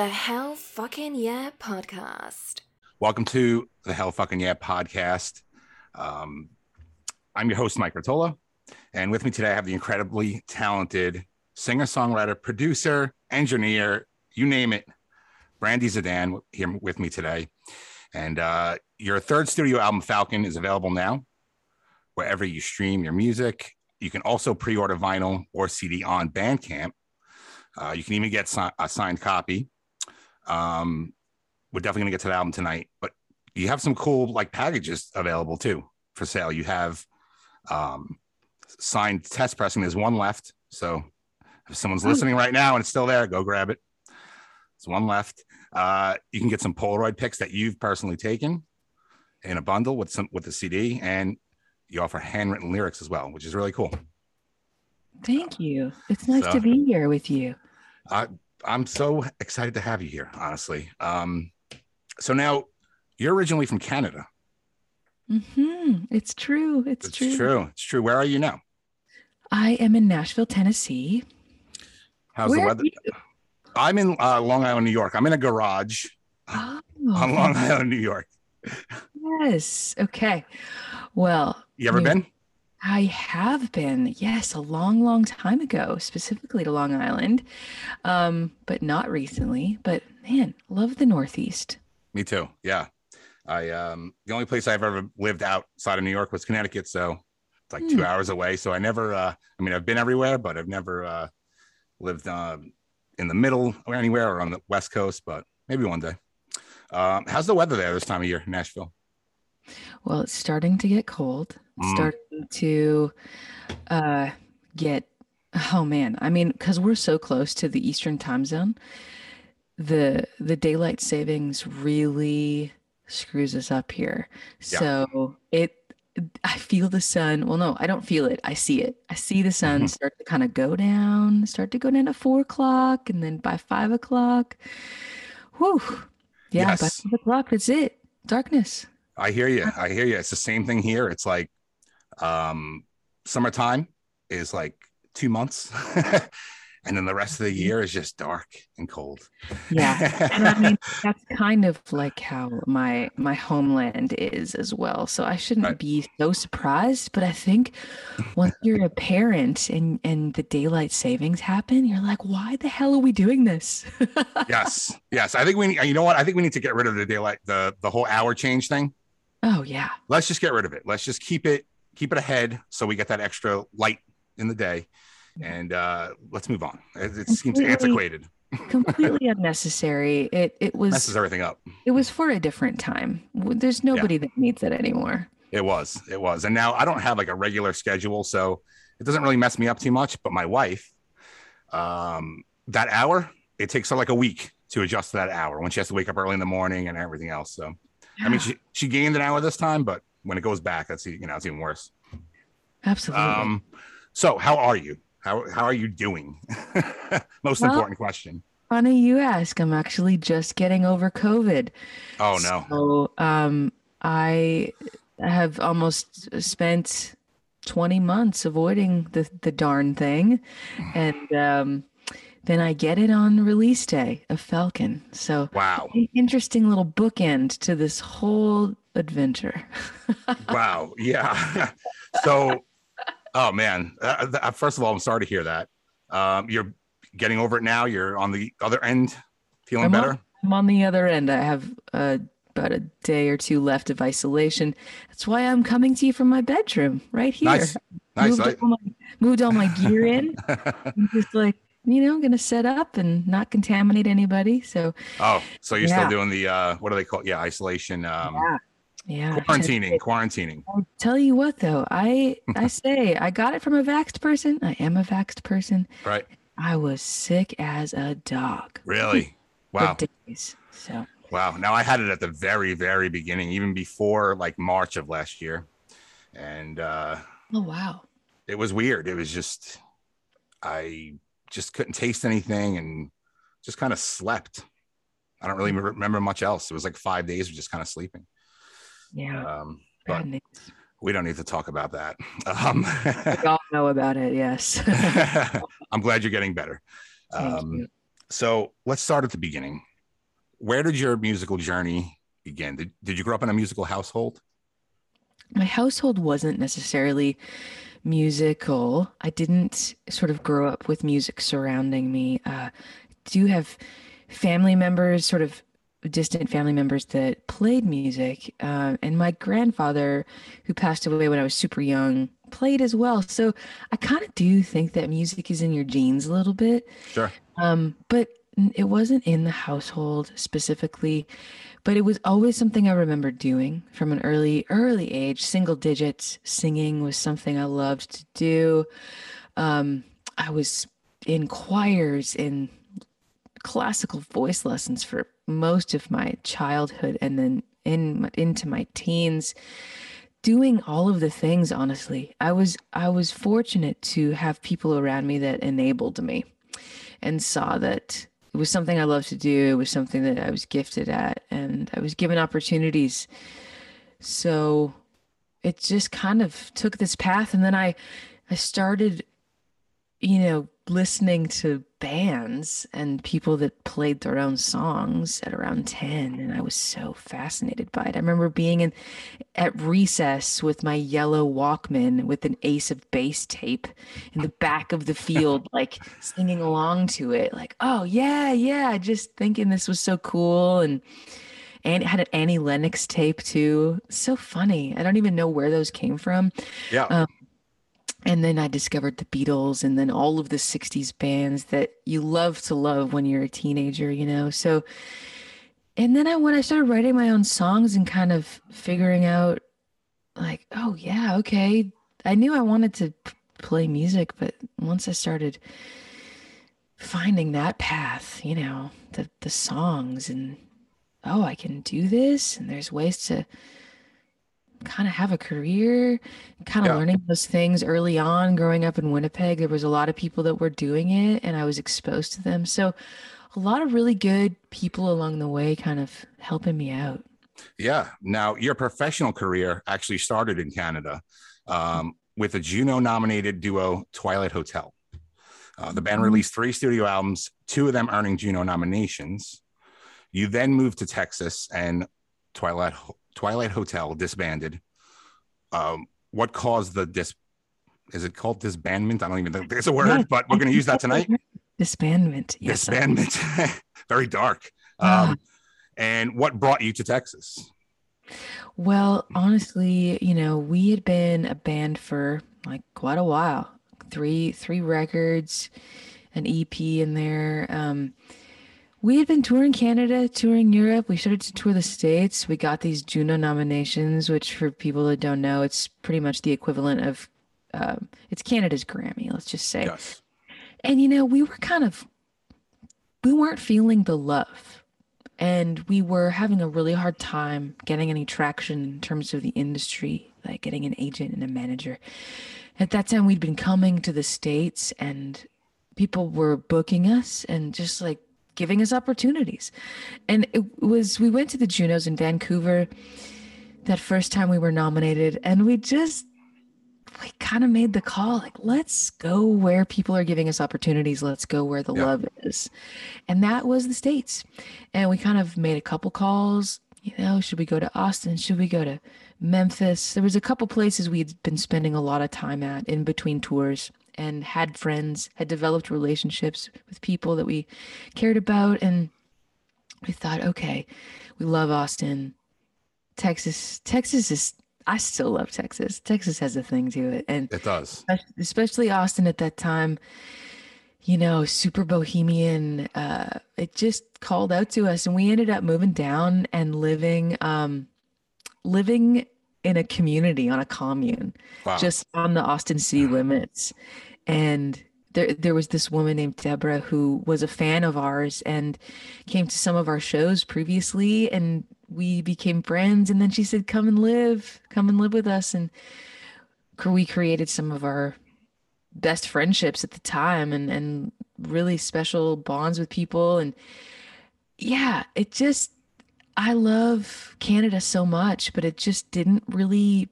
The Hell Fucking Yeah podcast. Welcome to the Hell Fucking Yeah podcast. Um, I'm your host, Mike Rottola. And with me today, I have the incredibly talented singer, songwriter, producer, engineer, you name it, Brandy Zdan here with me today. And uh, your third studio album, Falcon, is available now wherever you stream your music. You can also pre order vinyl or CD on Bandcamp. Uh, you can even get a signed copy. Um, we're definitely going to get to the album tonight, but you have some cool like packages available too for sale. You have um, signed test pressing. There's one left. So if someone's listening right now and it's still there, go grab it. There's one left. Uh, you can get some Polaroid pics that you've personally taken in a bundle with some with the CD, and you offer handwritten lyrics as well, which is really cool. Thank you. It's nice So- to be here with you. I, I'm so excited to have you here, honestly. Um, so now you're originally from Canada. Mm-hmm. It's true. It's, true. It's true. true. It's true. Where are you now? I am in Nashville, Tennessee. How's Where the weather? I'm in uh, Long Island, New York. I'm in a garage Oh, on Long Island, New York. yes. Okay. Well, You ever New- been? I have been, yes, a long, long time ago, specifically to Long Island, um, but not recently. But man, love the Northeast. Me too. Yeah. I um the only place I've ever lived outside of New York was Connecticut, so it's like two Hmm. hours away. So I never uh I mean I've been everywhere, but I've never uh lived um in the middle or anywhere or on the west coast, but maybe one day. Um how's the weather there this time of year, in Nashville? Well, it's starting to get cold. It's Mm. starting to uh, get. Oh man, I mean, because we're so close to the Eastern time zone, the the daylight savings really screws us up here. Yeah. So it, I feel the sun. Well, no, I don't feel it. I see it. I see the sun Mhm. start to kind of go down, start to go down at four o'clock, and then by five o'clock, whew, yeah, by five o'clock, that's it. Darkness. I hear you. I hear you. It's the same thing here. It's like um summertime is like two months. and then the rest of the year is just dark and cold. Yeah. and I mean that's kind of like how my my homeland is as well. So I shouldn't Right. be so surprised, but I think once you're a parent and and the daylight savings happen, you're like, why the hell are we doing this? yes. Yes. I think we you know what? I think we need to get rid of the daylight, the the whole hour change thing. Oh yeah. let's just get rid of it. Let's just keep it keep it ahead so we get that extra light in the day, and uh, let's move on. It, it seems antiquated. Completely unnecessary. It it was Messes everything up. it was for a different time. There's nobody that needs it anymore. It was. It was. And now I don't have like a regular schedule, so it doesn't really mess me up too much. But my wife, um, that hour, it takes her like a week to adjust to that hour when she has to wake up early in the morning and everything else. So I mean, she she gained an hour this time, but when it goes back, that's you know it's even worse. Absolutely. Um, so how are you? How how are you doing? Most Well- important question. Funny you ask. I'm actually just getting over COVID. Oh no. So um, I have almost spent 20 months avoiding the, the darn thing. And um, then I get it on release day of Falcon. So Wow. interesting little bookend to this whole adventure. Wow. Yeah. so, oh man. Uh, uh, first of all, I'm sorry to hear that. Um, you're getting over it now. You're on the other end, feeling I'm on- better. I'm on the other end. I have uh, about a day or two left of isolation. That's why I'm coming to you from my bedroom right here. Nice. Nice. moved, all my, moved all my gear in. Just like, you know, gonna set up and not contaminate anybody. So oh, so you're Yeah. still doing the uh, what do they call? It? Yeah, isolation. Um, yeah, yeah. Quarantining. Quarantining. I'll tell you what though, I I say I got it from a vaxxed person. I am a vaxxed person. Right. I was sick as a dog Really. Wow. days. So Wow. Now I had it at the very, very beginning, even before like March of last year. And uh oh wow. it was weird. It was just I just couldn't taste anything and just kind of slept. I don't really remember much else. It was like five days of just kind of sleeping. Yeah. Um, but we don't need to talk about that. Um, We all know about it, yes. I'm glad you're getting better. Um, you. So let's start at the beginning. Where did your musical journey begin? Did, did you grow up in a musical household? My household wasn't necessarily musical. I didn't sort of grow up with music surrounding me. Uh, do have family members, sort of distant family members that played music. Uh, and my grandfather, who passed away when I was super young, played as well. So I kind of do think that music is in your genes a little bit. Sure. Um, but it wasn't in the household specifically, but it was always something I remember doing from an early, early age. Single digits singing was something I loved to do. Um, I was in choirs, in classical voice lessons for most of my childhood and then in into my teens doing all of the things honestly i was i was fortunate to have people around me that enabled me and saw that it was something i loved to do. It was something that i was gifted at and i was given opportunities. So it just kind of took this path and then i i started you know listening to bands and people that played their own songs at around 10 and I was so fascinated by it. I remember being in at recess with my yellow Walkman with an Ace of Base tape in the back of the field like singing along to it like, "Oh, yeah, yeah, just thinking this was so cool and and it had an Annie Lennox tape too. So funny. I don't even know where those came from. Yeah. Um, and then I discovered the Beatles and then all of the 60s bands that you love to love when you're a teenager, you know. So and then I when I started writing my own songs and kind of figuring out like, oh yeah, okay. I knew I wanted to p- play music, but once I started finding that path, you know, the the songs and oh, I can do this and there's ways to kind of have a career, kind of yeah. learning those things early on. Growing up in Winnipeg, there was a lot of people that were doing it, and I was exposed to them. So, a lot of really good people along the way, kind of helping me out. Yeah. Now, your professional career actually started in Canada um, with a Juno nominated duo Twilight Hotel. Uh, the band mm-hmm. released three studio albums, two of them earning Juno nominations. You then moved to Texas and Twilight Twilight Hotel disbanded. Um, what caused the dis? Is it called disbandment? I don't even think there's a word, but we're going to use that tonight. Disbandment. Yes, disbandment. Very dark. Um, uh, and what brought you to Texas? Well, honestly, you know, we had been a band for like quite a while. Three three records, an EP in there. Um, we had been touring Canada, touring Europe. We started to tour the States. We got these Juno nominations, which for people that don't know, it's pretty much the equivalent of uh, it's Canada's Grammy, let's just say. Yes. And you know, we were kind of we weren't feeling the love. And we were having a really hard time getting any traction in terms of the industry, like getting an agent and a manager. At that time we'd been coming to the States and people were booking us and just like giving us opportunities. And it was, we went to the Junos in Vancouver that first time we were nominated, and we just, we kind of made the call like, let's go where people are giving us opportunities. Let's go where the yeah. love is. And that was the States. And we kind of made a couple calls. You know, should we go to Austin? Should we go to Memphis? There was a couple places we'd been spending a lot of time at in between tours and had friends, had developed relationships with people that we cared about. And we thought, okay, we love Austin. Texas, Texas is, I still love Texas. Texas has a thing to it. And it does. Especially Austin at that time, you know, super bohemian. Uh, it just called out to us. And we ended up moving down and living, um, living in a community on a commune wow. just on the Austin city mm-hmm. limits. And there there was this woman named Deborah who was a fan of ours and came to some of our shows previously and we became friends and then she said come and live come and live with us and we created some of our best friendships at the time and and really special bonds with people and yeah it just I love Canada so much, but it just didn't really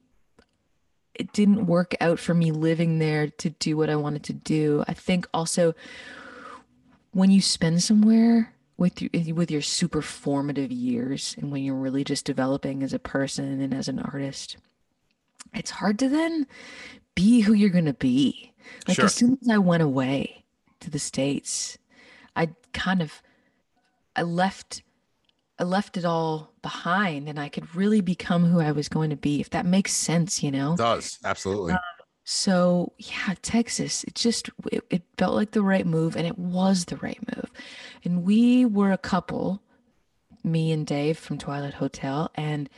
it didn't work out for me living there to do what I wanted to do. I think also when you spend somewhere with you eh, with your super formative years and when you're really just developing as a person and as an artist, it's hard to then be who you're gonna be. Like Sure. as soon as I went away to the States, I kind of I left I left it all behind and I could really become who I was going to be, if that makes sense, you know? It does absolutely. So yeah, Texas, it just it, it felt like the right move and it was the right move. And we were a couple, me and Dave from Twilight Hotel, and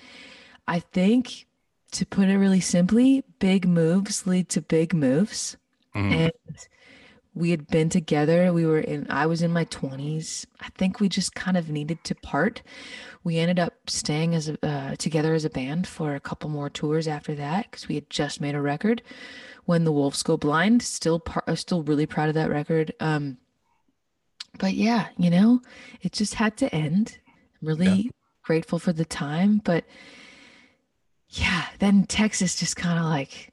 I think to put it really simply, big moves lead to big moves. Mhm. And we had been together. We were in I was in my 20s. I think we just kind of needed to part. We ended up staying as a, uh, together as a band for a couple more tours after that because we had just made a record. When the Wolves Go Blind, still par- uh, still really proud of that record. Um, but yeah, you know, it just had to end. I'm really grateful for the time, but yeah, then Texas just kind of like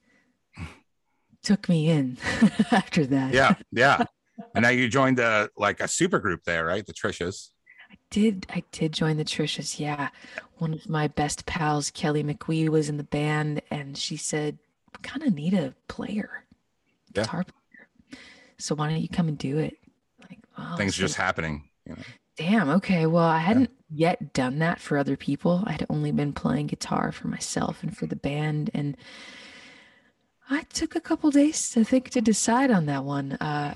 took me in after that. Yeah, yeah. and now you joined a like a super group there, right? The Trishas. I did I did join the Trishas, yeah. One of my best pals, Kelley Mickwee, was in the band and she said, kind of need a player, Yeah. guitar player. So why don't you come and do it? Like, well, Things so- just happening. You know? damn, okay. Well, I hadn't yet done that for other people. I had only been playing guitar for myself and for the band. And I took a couple days to think to decide on that one. Uh,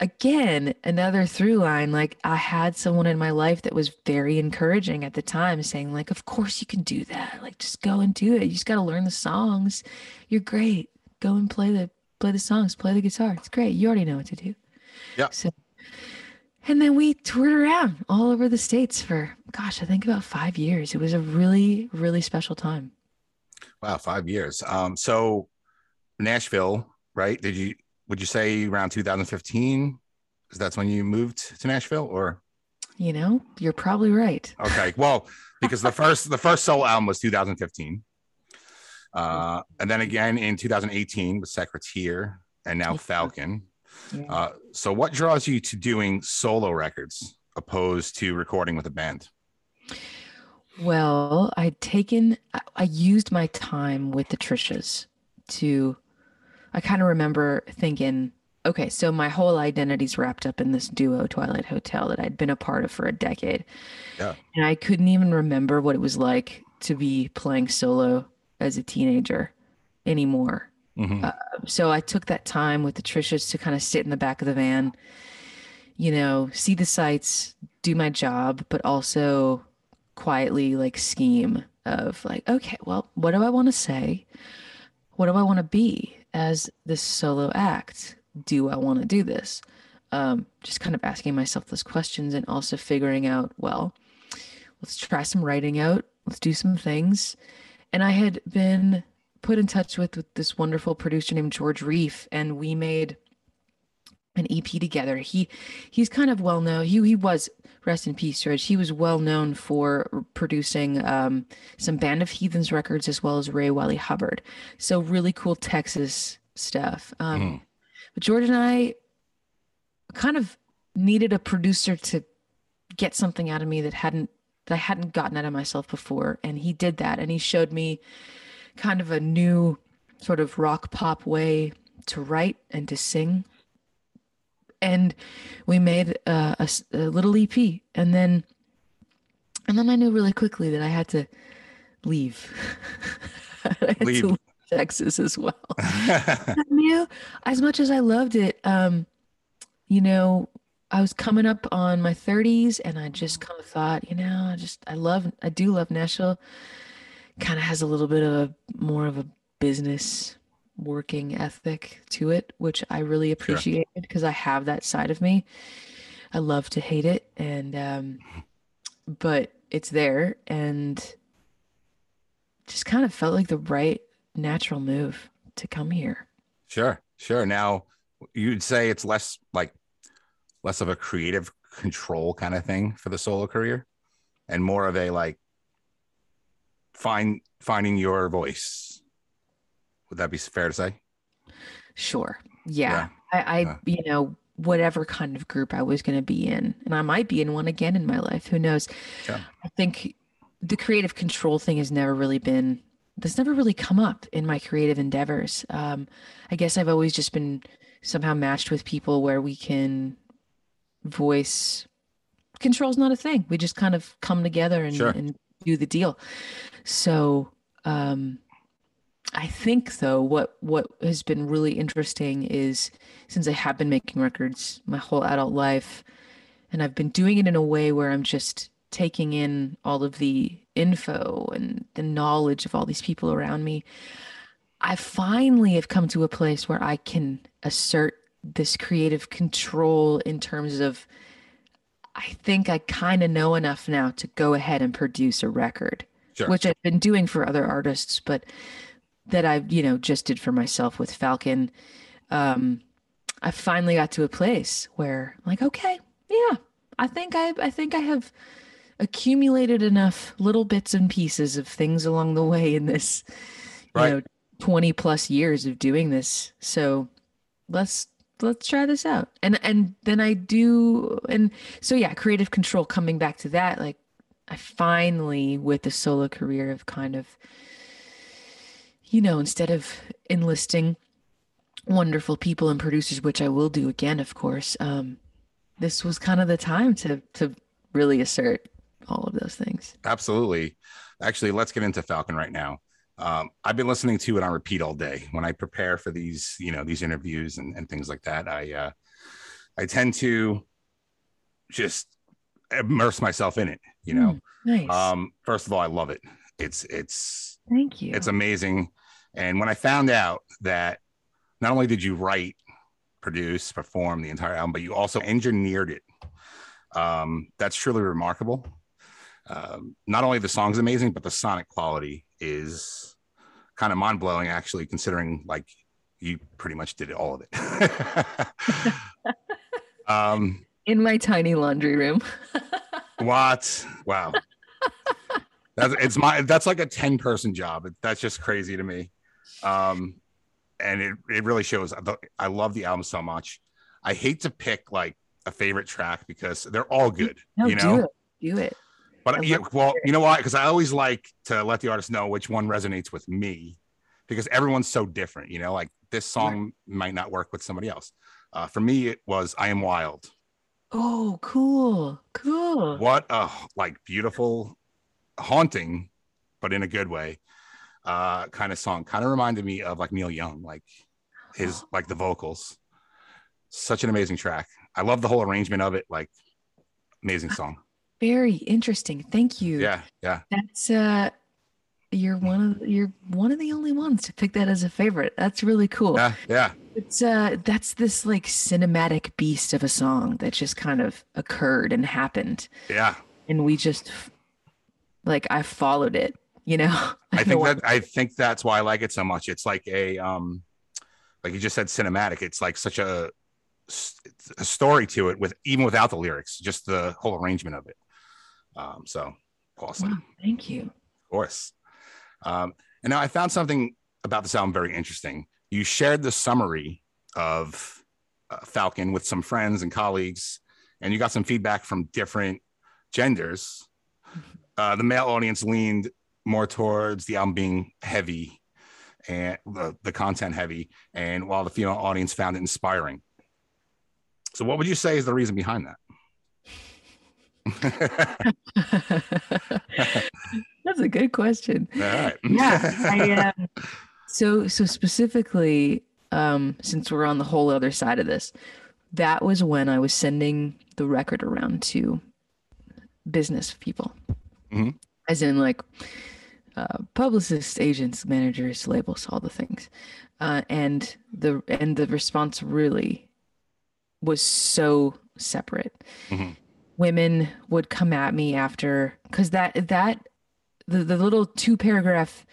again, another through line. Like I had someone in my life that was very encouraging at the time, saying, like, of course you can do that. Like just go and do it. You just gotta learn the songs. You're great. Go and play the play the songs, play the guitar. It's great. You already know what to do. Yeah. So and then we toured around all over the states for gosh, I think about five years. It was a really, really special time. Wow, five years. Um, so Nashville, right? Did you would you say around 2015? Because that's when you moved to Nashville, or You know, you're probably right. okay, well, because the first the first solo album was 2015, uh, and then again in 2018 with Secretaire, and now. Falcon. Yeah. Uh, so what draws you to doing solo records opposed to recording with a band? Well, I'd taken, I- I used my time with the Trishas to, I kind of remember thinking, okay, so my whole identity's wrapped up in this duo, Twilight Hotel, that I'd been a part of for a decade. Yeah. And I couldn't even remember what it was like to be playing solo as a teenager anymore. Mhm. So I took that time with the Trishas to kind of sit in the back of the van, you know, see the sights, do my job, but also quietly like scheme of like, okay, well, what do I want to say? What do I want to be as this solo act? Do I want to do this? Um, just kind of asking myself those questions and also figuring out, well, let's try some writing out, let's do some things. And I had been put in touch with, with this wonderful producer named George Reiff, and we made an EP together. He he's kind of well known. He he was rest in peace, George. He was well known for producing um, some Band of Heathens records as well as Ray Wylie Hubbard. So really cool Texas stuff. Um, Mhm. But George and I kind of needed a producer to get something out of me that hadn't that I hadn't gotten out of myself before, and he did that. And he showed me kind of a new sort of rock pop way to write and to sing and we made uh, a, a little EP, and then and then I knew really quickly that I had to leave. I had Leave. to leave Texas as well. I knew as much as I loved it. Um, you know, I was coming up on my 30s, and I just kind of thought, you know, I just I love I do love Nashville. Kind of has a little bit of a more of a business working ethic to it, which I really appreciated because I have that side of me. I love to hate it, and um, but it's there, and just kind of felt like the right natural move to come here. Sure, sure. Now you'd say it's less like less of a creative control kind of thing for the solo career and more of a like find finding your voice. Would that be fair to say? Sure. Yeah. I, I Yeah. you know, whatever kind of group I was going to be in. And I might be in one again in my life. Who knows? Sure. I think the creative control thing has never really been, that's never really come up in my creative endeavors. Um, I guess I've always just been somehow matched with people where we can voice control's not a thing. We just kind of come together and, Sure. and do the deal. So, um, I think though what what has been really interesting is since I have been making records my whole adult life and I've been doing it in a way where I'm just taking in all of the info and the knowledge of all these people around me. I finally have come to a place where I can assert this creative control in terms of I think I kind of know enough now to go ahead and produce a record Sure. which I've been doing for other artists, but that I've, you know, just did for myself with Falcon. Um, I finally got to a place where I'm like, okay, yeah, I think I, I think I have accumulated enough little bits and pieces of things along the way in this, Right. you know, 20 plus years of doing this. So let's let's try this out. And and then I do and so yeah, creative control coming back to that like I finally with the solo career of kind of you know, instead of enlisting wonderful people and producers which I will do again of course, um this was kind of the time to to really assert all of those things. Absolutely. Actually, let's get into Falcon right now. Um, I've been listening to it on repeat all day when I prepare for these, you know, these interviews and, and things like that. I uh, I tend to just immerse myself in it. You know, Nice. um, first of all, I love it. It's it's Thank you. it's amazing. And when I found out that not only did you write, produce, perform the entire album, but you also engineered it, um, that's truly remarkable. Um, not only the song's amazing, but the sonic quality is kind of mind blowing, actually, considering like you pretty much did all of it. um, in my tiny laundry room. what? Wow. That's it's my that's like a 10 person job. That's just crazy to me. Um and it it really shows I love the album so much. I hate to pick like a favorite track because they're all good, No, you know. do it. Do it. But yeah, well, you know why? Because I always like to let the artist know which one resonates with me because everyone's so different, you know, like this song might not work with somebody else. Uh, for me, it was I Am Wild. Oh, cool. Cool. what a like beautiful haunting but in a good way uh kind of song kind of reminded me of like neil young like his like the vocals such an amazing track i love the whole arrangement of it like amazing song Very interesting. Thank you. yeah yeah That's uh you're one of you're one of the only ones to pick that as a favorite. That's really cool. yeah yeah It's uh that's this like cinematic beast of a song that just kind of occurred and happened. yeah And we just like I followed it, you know. i think that i think that's why i like it so much it's like a um like you just said cinematic it's like such a a story to it with even without the lyrics just the whole arrangement of it um so awesome Wow, thank you. Of course. Um, and now I found something about this album very interesting. You shared the summary of uh, Falcon with some friends and colleagues, and you got some feedback from different genders. Uh, the male audience leaned more towards the album being heavy and the, the content heavy, and while the female audience found it inspiring. So, what would you say is the reason behind that? That's a good question. All right. yeah I, um, so so specifically um since we're on the whole other side of this that was when i was sending the record around to business people Mhm. As in like uh, publicists agents managers labels all the things uh, and the and the response really was so separate Mhm. women would come at me after because that that the, the little two paragraph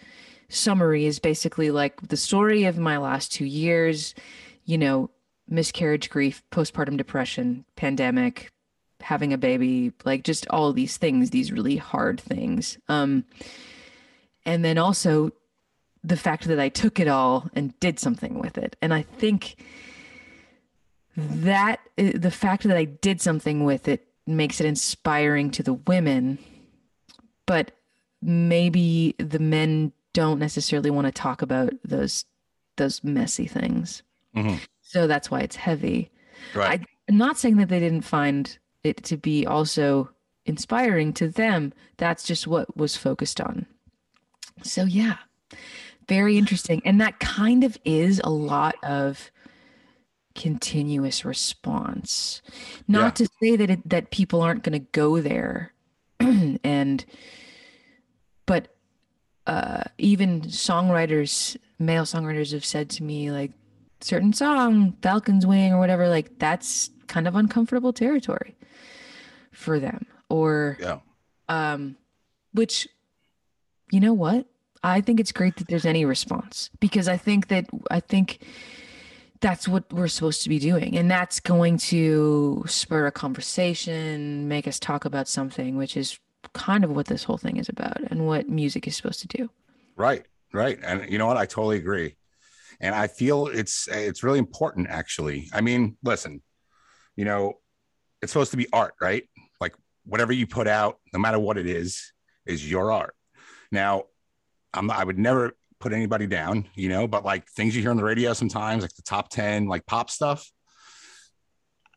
summary is basically like the story of my last two years you know miscarriage grief postpartum depression pandemic having a baby like just all these things these really hard things um and then also the fact that i took it all and did something with it and i think that the fact that I did something with it makes it inspiring to the women, but maybe the men don't necessarily want to talk about those those messy things. Mhm. So that's why it's heavy. Right. I'm not saying that they didn't find it to be also inspiring to them. That's just what was focused on. So yeah, very interesting. And that kind of is a lot of continuous response. Not to say that it, that people aren't going to go there and but uh even songwriters male songwriters have said to me like certain song falcon's wing or whatever like that's kind of uncomfortable territory for them or yeah. um which you know what i think it's great that there's any response because i think that i think that's what we're supposed to be doing and that's going to spur a conversation make us talk about something which is kind of what this whole thing is about and what music is supposed to do Right, right. And you know what? I totally agree. And I feel it's it's really important actually. I mean, listen, you know, it's supposed to be art, right? Whatever you put out, no matter what it is, is your art. Now, I'm I would never put anybody down, you know, but like things you hear on the radio sometimes, like the top 10, like pop stuff,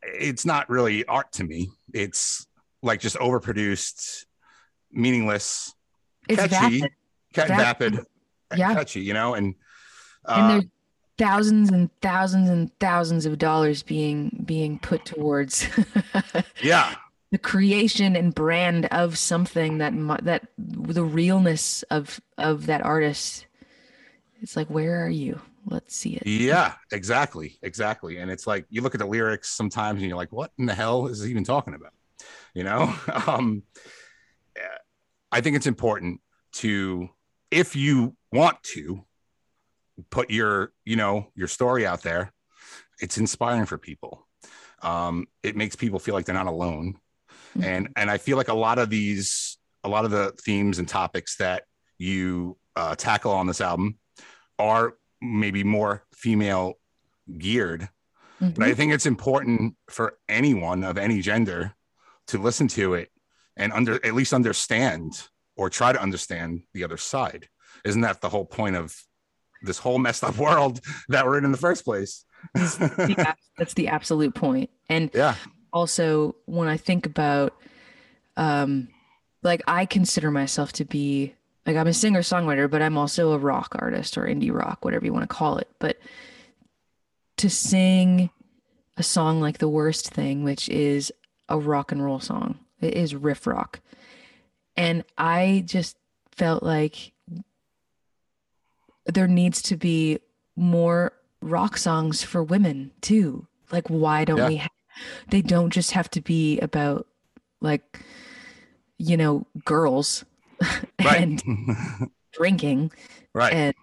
it's not really art to me. It's like just overproduced, meaningless, it's catchy, vapid. ca- Vapid. vapid, Yeah. catchy, you know, and and uh, there's thousands and thousands and thousands of dollars being being put towards yeah, the creation and brand of something that that the realness of of that artist it's like where are you let's see it yeah, exactly, exactly. And it's like you look at the lyrics sometimes, and you're like, what in the hell is he even talking about? You know, um, I think it's important to, if you want to, put your, you know, your story out there. It's inspiring for people. Um, it makes people feel like they're not alone. And and I feel like a lot of these, a lot of the themes and topics that you uh, tackle on this album are maybe more female geared, but I think it's important for anyone of any gender to listen to it and under at least understand or try to understand the other side. Isn't that the whole point of this whole messed up world that we're in in the first place? The that's the absolute point. And yeah, also when i think about um like i consider myself to be like i'm a singer songwriter but i'm also a rock artist or indie rock whatever you want to call it. But to sing a song like the worst thing which is a rock and roll song it is riff rock. And i just felt like there needs to be more rock songs for women too. Like why don't Yeah. we have they don't just have to be about like you know girls and drinking right, and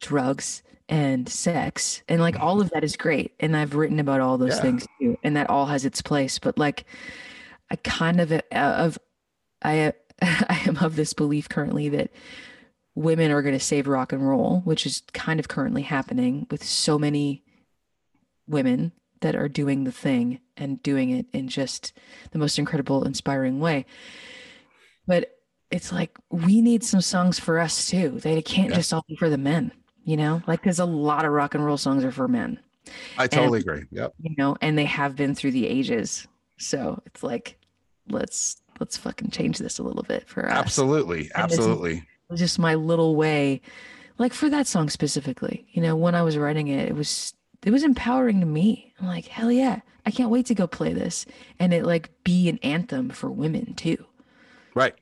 drugs and sex. And like all of that is great. And i've written about all those Yeah. things too and that all has its place. But like i kind of uh, of i i am of this belief currently that women are going to save rock and roll which is kind of currently happening with so many women that are doing the thing and doing it in just the most incredible inspiring way but it's like we need some songs for us too they can't Yeah. just all be for the men you know like there's a lot of rock and roll songs are for men I totally agree. Yep. you know and they have been through the ages so it's like let's let's fucking change this a little bit for us Absolutely. Absolutely. just my little way like for that song specifically you know when i was writing it it was it was empowering to me i'm like hell yeah i can't wait to go play this and it like be an anthem for women too Right.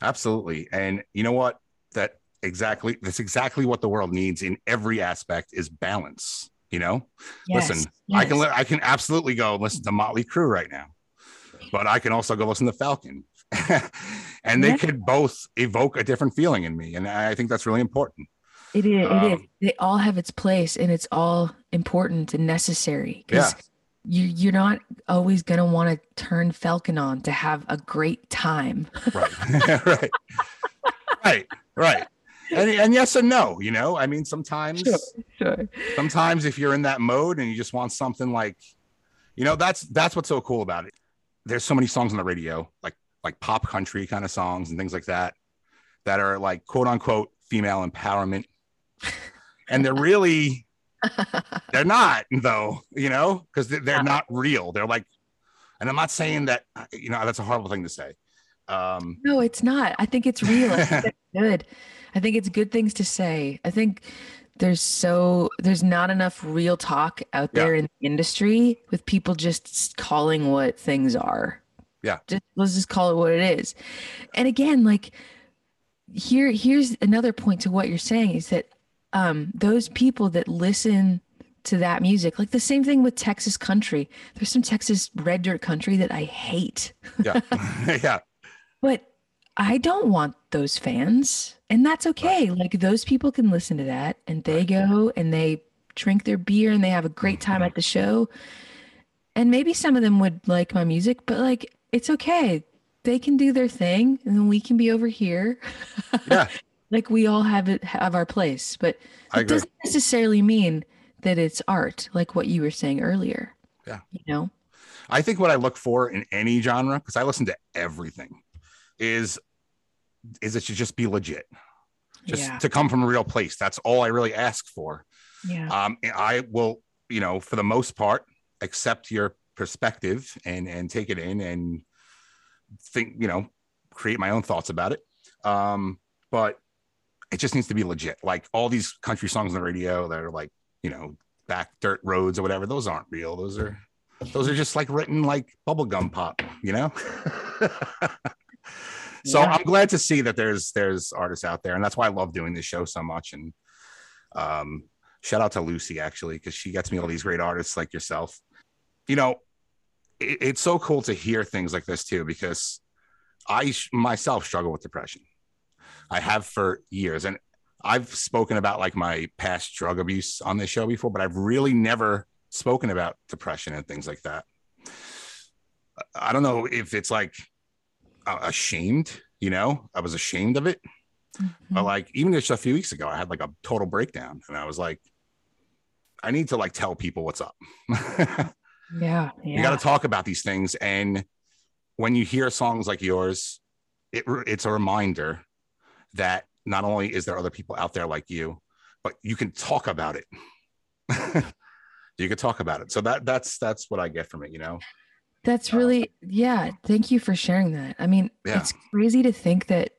Absolutely. And you know what? That exactly that's exactly what the world needs in every aspect is balance. You know, listen, I can yes. I can absolutely go listen to Motley Crue right now, but I can also go listen to Falcon. and they Yeah. could both evoke a different feeling in me. And I think that's really important. It is. it is. Um, They all have its place, and it's all important and necessary. Yeah. you you're not always gonna want to turn Falcon on to have a great time. Right. right. Right. Right. and, and yes and no, you know. I mean, sometimes Sure. Sure. sometimes if you're in that mode and you just want something like you know that's that's what's so cool about it there's so many songs on the radio like like pop country kind of songs and things like that that are like quote unquote female empowerment and they're really they're not though you know because they're, they're not real they're like and i'm not saying that you know that's a horrible thing to say um No, it's not. I think it's real. I think that's good. I think it's good things to say. I think there's so there's not enough real talk out Yeah. there in the industry with people just calling what things are. Yeah. Just let's just call it what it is. And again, like here here's another point to what you're saying is that um those people that listen to that music, like the same thing with Texas country. There's some Texas red dirt country that I hate. yeah yeah But I don't want those fans, and that's okay. Like those people can listen to that and they go and they drink their beer and they have a great time at the show. And maybe some of them would like my music, but like it's okay. They can do their thing and then we can be over here. yeah like we all have it have our place, but it doesn't necessarily mean that it's art, like what you were saying earlier. Yeah. You know? I think what I look for in any genre, because I listen to everything, is is it should just be legit, just yeah. to come from a real place. That's all I really ask for. Yeah. Um, I will, you know, for the most part, accept your perspective and and take it in and think, you know, create my own thoughts about it. Um, but it just needs to be legit. Like all these country songs on the radio that are like, you know, back dirt roads or whatever, those aren't real. Those are those are just like written like bubblegum pop, you know? so Yeah. I'm glad to see that there's there's artists out there, and that's why I love doing this show so much. And um shout out to Lucy actually, because she gets me all these great artists like yourself. You know, it, it's so cool to hear things like this too, because I myself struggle with depression. I have for years, and I've spoken about like my past drug abuse on this show before, but I've really never spoken about depression and things like that. I don't know if it's like uh, ashamed, you know, I was ashamed of it, but Mhm. like even just a few weeks ago, I had like a total breakdown, and I was like, I need to like tell people what's up. yeah. Yeah. You got to talk about these things, and when you hear songs like yours, it it's a reminder that not only is there other people out there like you, but you can talk about it. you can talk about it. So that that's that's what I get from it. You know. That's really, yeah. Thank you for sharing that. I mean, Yeah. it's crazy to think that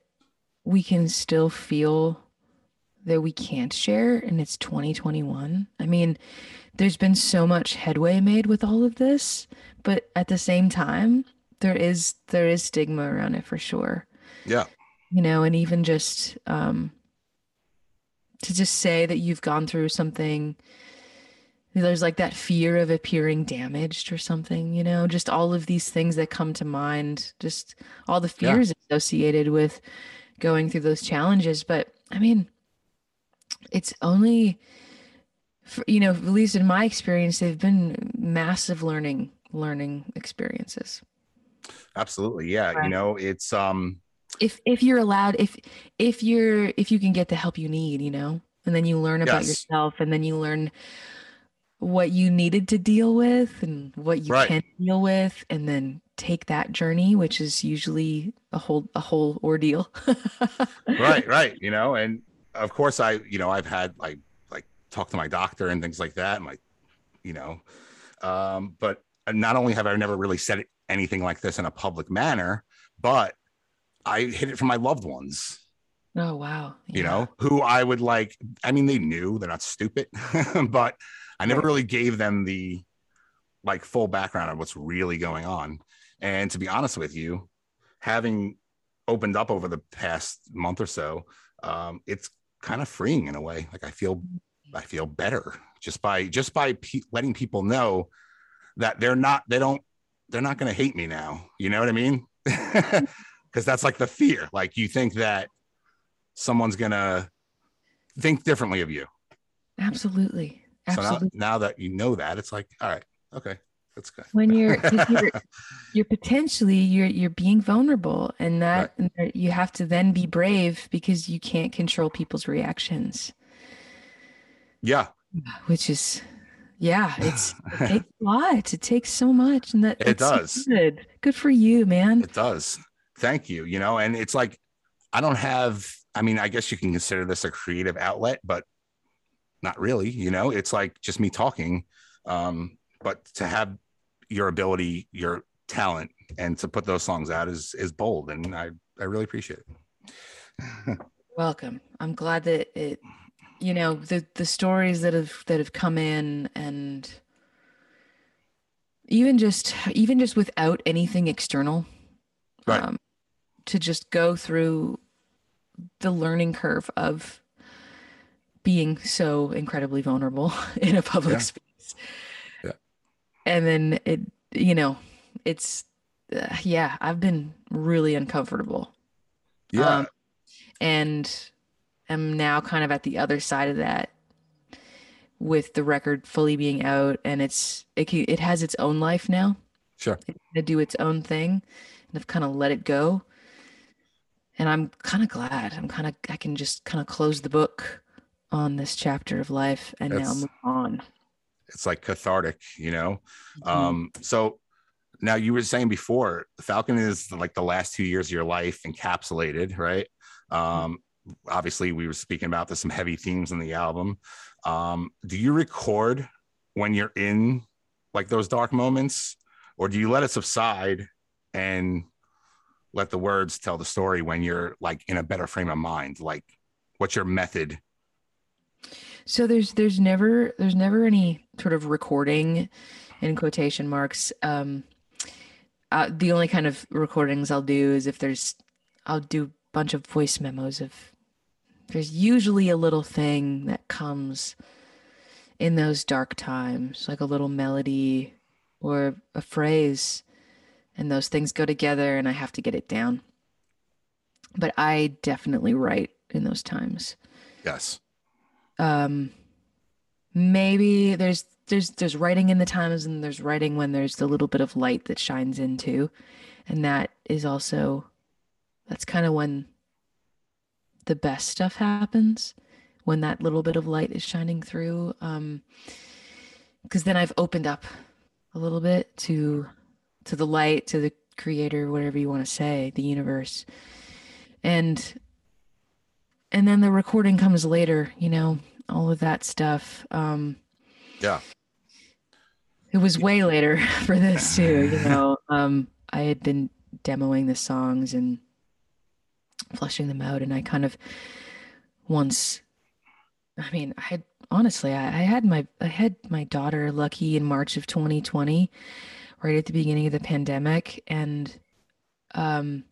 we can still feel that we can't share and it's 2021. I mean, there's been so much headway made with all of this, but at the same time, there is there is stigma around it for sure. Yeah. You know, and even just um to just say that you've gone through something there's like that fear of appearing damaged or something, you know, just all of these things that come to mind, just all the Yeah. fears associated with going through those challenges. But I mean, it's only, for, you know, at least in my experience, they've been massive learning, learning experiences. Absolutely. Yeah. Right. You know, it's um If if you're allowed, if if you're if you can get the help you need, you know, and then you learn about Yes. yourself, and then you learn what you needed to deal with and what you Right. can deal with and then take that journey which is usually a whole a whole ordeal right, right. You know, and of course I, you know, I've had like like talk to my doctor and things like that. and My, you know, um, but not only have I never really said anything like this in a public manner, but I hid it from my loved ones, oh wow you know, who I would like. I mean, they knew they're not stupid, but I never really gave them the like full background of what's really going on. And to be honest with you, having opened up over the past month or so, um, it's kind of freeing in a way. Like I feel, I feel better just by just by pe- letting people know that they're not, they don't, they're not going to hate me now. You know what I mean? Because that's like the fear. Like you think that someone's going to think differently of you. absolutely So now, absolutely now that you know that, it's like, all right, okay, That's good. when you're you're, you're potentially you're you're being vulnerable and that and you have to then be brave because you can't control people's reactions yeah, which is yeah it's it takes a lot it takes so much and that It that's so does. good good for you man it does. Thank you. You know, and it's like I don't have. I mean, I guess you can consider this a creative outlet, but not really. You know, it's like just me talking. Um, but to have your ability, your talent, and to put those songs out is is bold, and I I really appreciate it. welcome i'm glad that it you know the the stories that have that have come in and even just even just without anything external Right. um, to just go through the learning curve of being so incredibly vulnerable in a public Yeah. space Yeah. and then it you know it's uh, yeah i've been really uncomfortable Yeah, um, and am now kind of at the other side of that with the record fully being out and it's it can, it has its own life now sure. It's to do its own thing and I've kind of let it go and I'm kind of glad I'm kind of I can just kind of close the book on this chapter of life and now move on It's like cathartic, you know. Mhm. Um, so now you were saying before, Falcon is like the last two years of your life encapsulated, right? Um, obviously, we were speaking about there's some heavy themes in the album. Um, do you record when you're in like those dark moments, or do you let it subside and let the words tell the story when you're like in a better frame of mind? Like, what's your method? So there's there's never there's never any sort of recording in quotation marks. Um, uh, the only kind of recordings I'll do is if there's I'll do a bunch of voice memos of there's usually a little thing that comes in those dark times, like a little melody or a phrase, and those things go together, and I have to get it down. But I definitely write in those times Yes. um maybe there's there's there's writing in the times and there's writing when there's the little bit of light that shines into and that is also that's kind of when the best stuff happens when that little bit of light is shining through um because then I've opened up a little bit to to the light to the creator whatever you want to say the universe and and then the recording comes later you know all of that stuff um Yeah. it was way later for this too you know um i had been demoing the songs and flushing them out and i kind of once i mean i had honestly I, I had my i had my daughter lucky in march of 2020 right at the beginning of the pandemic and um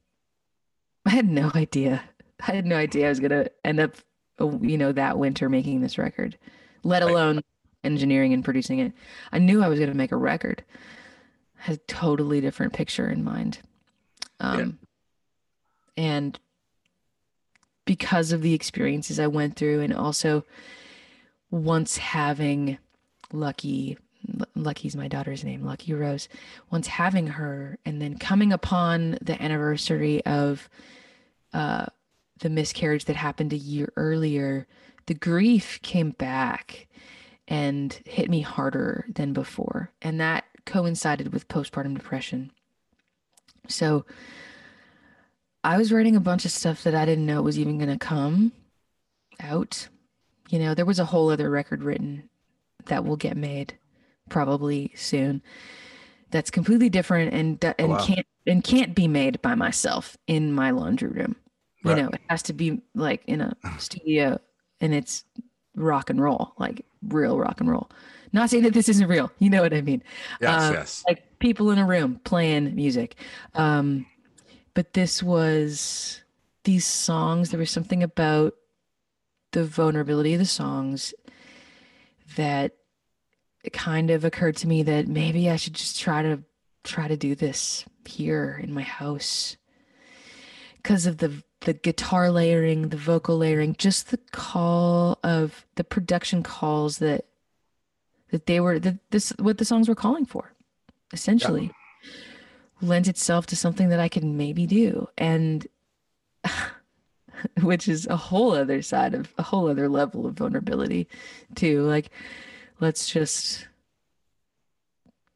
i had no idea. I had no idea i was gonna end up you know that winter making this record let alone engineering and producing it. I knew i was gonna make a record. I had a totally different picture in mind. Um and because of the experiences i went through and also once having lucky lucky's my daughter's name lucky rose once having her and then coming upon the anniversary of uh the miscarriage that happened a year earlier the grief came back and hit me harder than before. And that coincided with postpartum depression. So i was writing a bunch of stuff that i didn't know was even going to come out. You know there was a whole other record written that will get made probably soon that's completely different and and wow. can't and can't be made by myself in my laundry room you Right. know it has to be like in a studio and it's rock and roll like real rock and roll not saying that this isn't real you know what i mean Yes. Uh, yes. like people in a room playing music um but this was these songs there was something about the vulnerability of the songs that it kind of occurred to me that maybe i should just try to try to do this here in my house because of the the guitar layering the vocal layering just the call of the production calls that that they were that this what the songs were calling for essentially lent itself to something that I could maybe do. And which is a whole other side of a whole other level of vulnerability too. Like, let's just,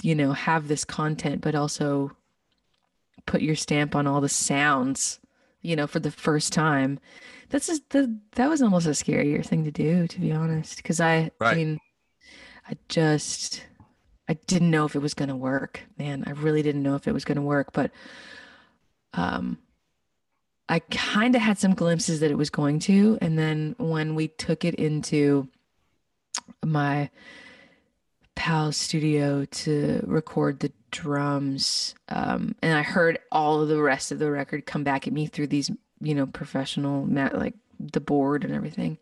you know, have this content, but also put your stamp on all the sounds, you know, for the first time. That's just the that was almost a scarier thing to do, to be honest. Because I, Right. I mean, I just I didn't know if it was gonna work, man. I really didn't know if it was gonna work, but um I kind of had some glimpses that it was going to, and then when we took it into my pal's studio to record the drums, um, and I heard all of the rest of the record come back at me through these, you know, professional, like the board and everything,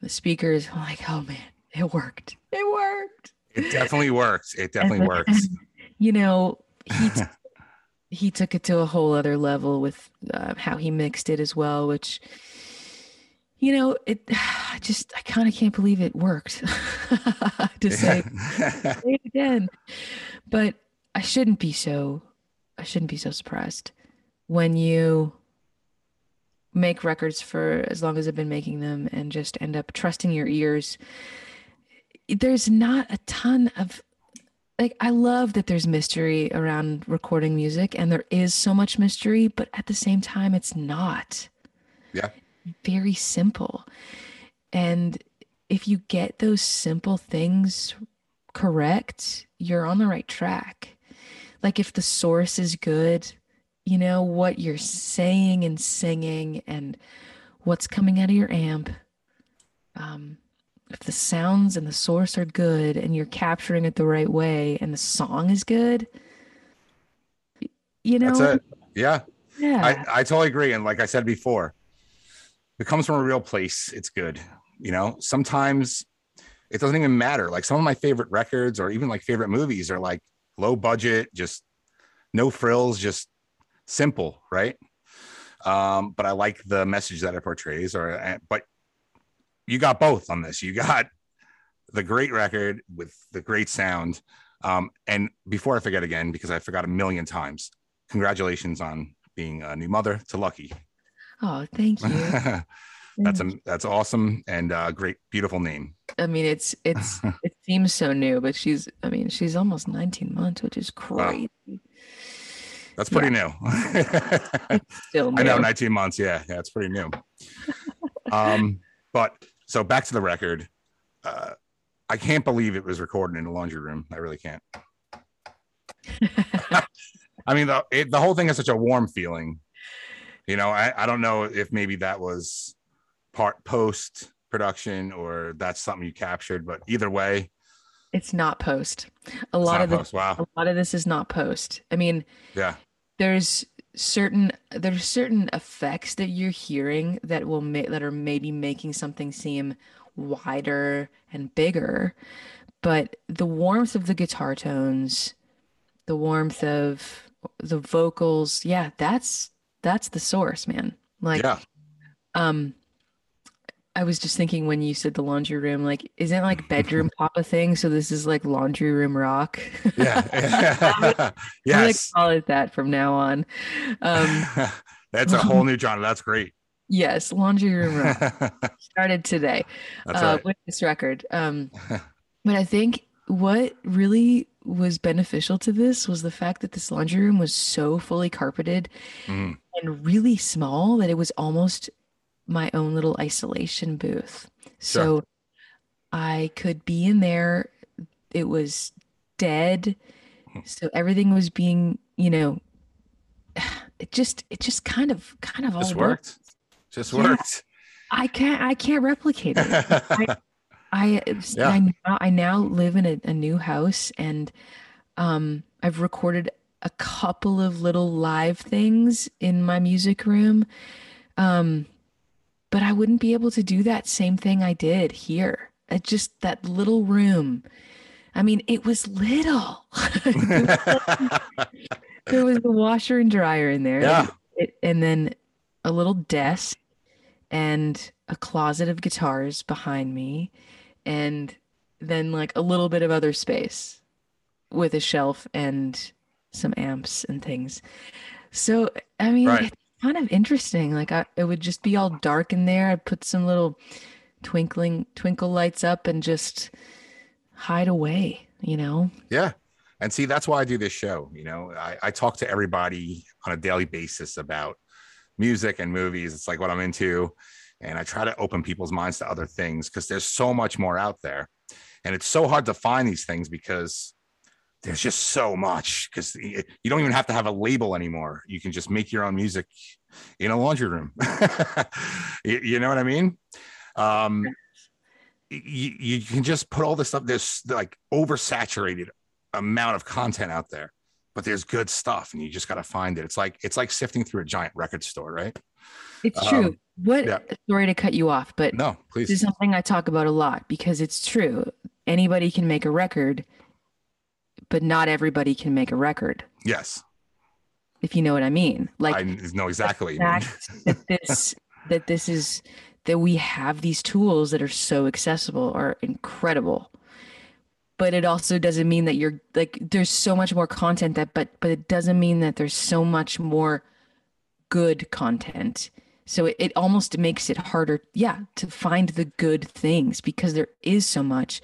the speakers. I'm like, oh man, it worked. It worked. It definitely works. It definitely works. You know, he t- he took it to a whole other level with uh, how he mixed it as well, which you know, it I just I kind of can't believe it worked. to say say it again, but I shouldn't be so I shouldn't be so surprised when you make records for as long as I've been making them and just end up trusting your ears. There's not a ton of like I love that there's mystery around recording music and there is so much mystery, but at the same time it's not. Yeah. Very simple. And if you get those simple things correct, you're on the right track. Like if the source is good, you know, what you're saying and singing and what's coming out of your amp. Um, if the sounds and the source are good and you're capturing it the right way and the song is good, you know, That's it. Yeah. yeah, I, I totally agree. And like I said before, it comes from a real place, it's good. You know, sometimes it doesn't even matter. Like some of my favorite records or even like favorite movies are like low budget, just no frills, just simple, right? Um, but I like the message that it portrays, or uh, but you got both on this. You got the great record with the great sound. Um, and before I forget again, because I forgot a million times, congratulations on being a new mother to Lucky. Oh, thank you. that's a, that's awesome and uh, great, beautiful name. I mean, it's it's it seems so new, but she's I mean, she's almost 19 months, which is crazy. That's pretty new. Still new. I know, 19 months. Yeah, yeah, it's pretty new. um, but so back to the record. Uh, I can't believe it was recorded in a laundry room. I really can't. I mean, the it, the whole thing is such a warm feeling. You know, I, I don't know if maybe that was part post production or that's something you captured, but either way, It's not post. A lot of this. Wow. a lot of this is not post. I mean, Yeah. there's certain there's certain effects that you're hearing that will make that are maybe making something seem wider and bigger but the warmth of the guitar tones the warmth of the vocals yeah that's that's the source man like yeah. um I was just thinking when you said the laundry room, like, isn't like bedroom pop a thing? So this is like laundry room rock. Yeah. I'm gonna yes. call it that from now on. Um, That's a whole new genre. That's great. yes, laundry room rock started today uh, right. with this record. Um, but I think what really was beneficial to this was the fact that this laundry room was so fully carpeted Mhm. and really small that it was almost my own little isolation booth. So I could be in there. It was dead. So everything was being, you know, it just it just kind of kind of all worked. Just Yeah. worked. I can't I can't replicate it. I it's- Yeah. I now I now live in a, a new house and um I've recorded a couple of little live things in my music room. Um but I wouldn't be able to do that same thing I did here. It just that little room. I mean, it was little. there was the washer and dryer in there. yeah. It, and then a little desk and a closet of guitars behind me and then like a little bit of other space with a shelf and some amps and things. So I mean, Right. it's kind of interesting. Like I, it would just be all dark in there. I'd put some little twinkling twinkle lights up and just hide away. You know. Yeah. And see, that's why I do this show. You know, I, I talk to everybody on a daily basis about music and movies. It's like what I'm into. And I try to open people's minds to other things because there's so much more out there. And it's so hard to find these things because there's just so much because you don't even have to have a label anymore. You can just make your own music in a laundry room. you, you know what I mean? Um, you, you can just put all this stuff. There's like oversaturated amount of content out there, but there's good stuff, and you just got to find it. It's like it's like sifting through a giant record store, right? It's true. Um, what yeah. sorry to cut you off, but No, this is please. something I talk about a lot because it's true. Anybody can make a record, but not everybody can make a record, Yes, if you know what I mean. Like I know exactly. that this that this is that we have these tools that are so accessible are incredible but it also doesn't mean that you're like there's so much more content that but but it doesn't mean that there's so much more good content. So it, it almost makes it harder yeah to find the good things because there is so much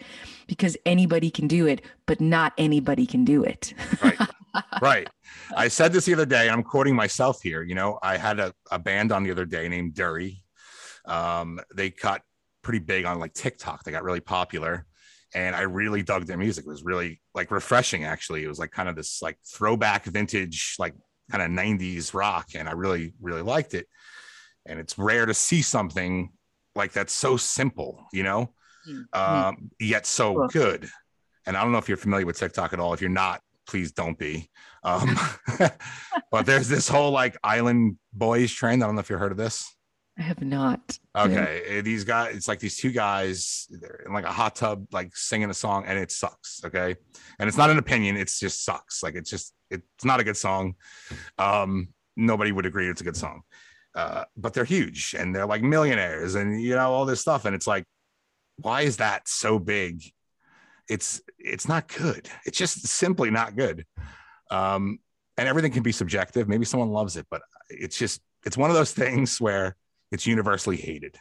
because anybody can do it but not anybody can do it. Right. Right. I said this the other day i'm quoting myself here you know i had a, a band on the other day named Dury. um they got pretty big on like tiktok. They got really popular and i really dug their music. It was really like refreshing actually. It was like kind of this like throwback vintage like kind of 90s rock and i really really liked it. And it's rare to see something like that's so simple you know? Um yet so Sure. good. And i don't know if you're familiar with tiktok at all. If you're not please don't be. Um but there's this whole like island boys trend. I don't know if you've heard of this. I have not. Okay eh, these guys it's like these two guys they're in like a hot tub like singing a song and it sucks okay? And it's not an opinion it's just sucks. Like it's just it's not a good song. Um nobody would agree it's a good song. Uh but they're huge and they're like millionaires and you know all this stuff. And it's like why is that so big? It's it's not good. It's just simply not good. Um and everything can be subjective. Maybe someone loves it but it's just it's one of those things where it's universally hated.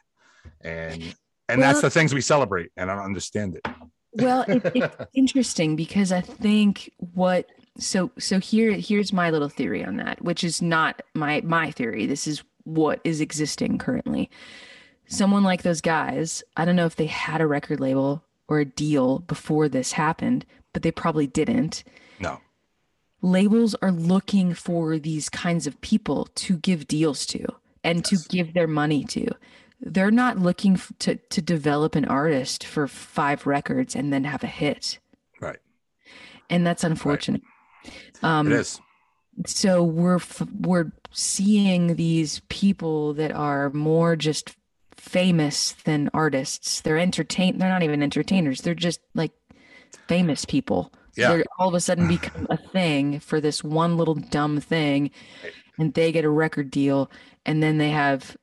And and that's the things we celebrate and i don't understand it. Well, it, it's interesting because I think what so so here here's my little theory on that, which is not my my theory. This is what is existing currently. Someone like those guys, I don't know if they had a record label or a deal before this happened, but they probably didn't. no Labels are looking for these kinds of people to give deals to and Yes. to give their money to. They're not looking to to develop an artist for five records and then have a hit right and that's unfortunate. Um, it is So we're f- we're seeing these people that are more just famous than artists. They're entertain. They're not even entertainers. They're just like famous people. Yeah. They're all of a sudden become a thing for this one little dumb thing, and they get a record deal, and then they have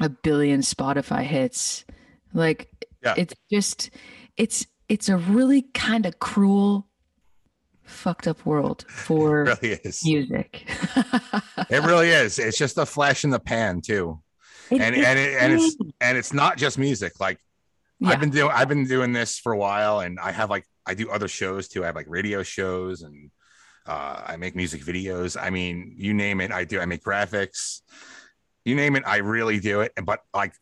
a billion Spotify hits. Like Yeah. it's just it's it's a really kind of cruel fucked up world for it really is music. it really is it's just a flash in the pan too It- and and it, and it's and it's not just music like Yeah. I've been doing I've been doing this for a while and I have like I do other shows too. I have like radio shows and uh, I make music videos. I mean, you name it, I do. I make graphics. You name it, I really do it. But like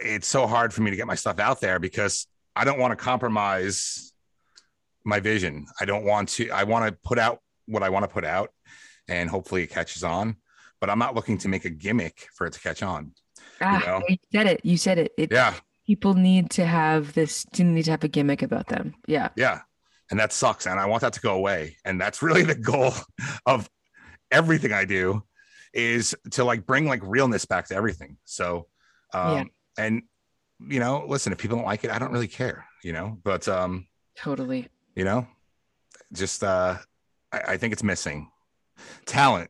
it's so hard for me to get my stuff out there because I don't want to compromise my vision. I don't want to I want to put out what I want to put out and hopefully it catches on. But I'm not looking to make a gimmick for it to catch on. Ah, know? you said it. You said it. it Yeah. People need to have this. Need to have a gimmick about them. Yeah. Yeah. And that sucks. And I want that to go away. And that's really the goal of everything I do is to like bring like realness back to everything. So, um, Yeah. and you know, listen, if people don't like it, I don't really care, you know, but, um, Totally. You know, just, uh, I, I think it's missing talent.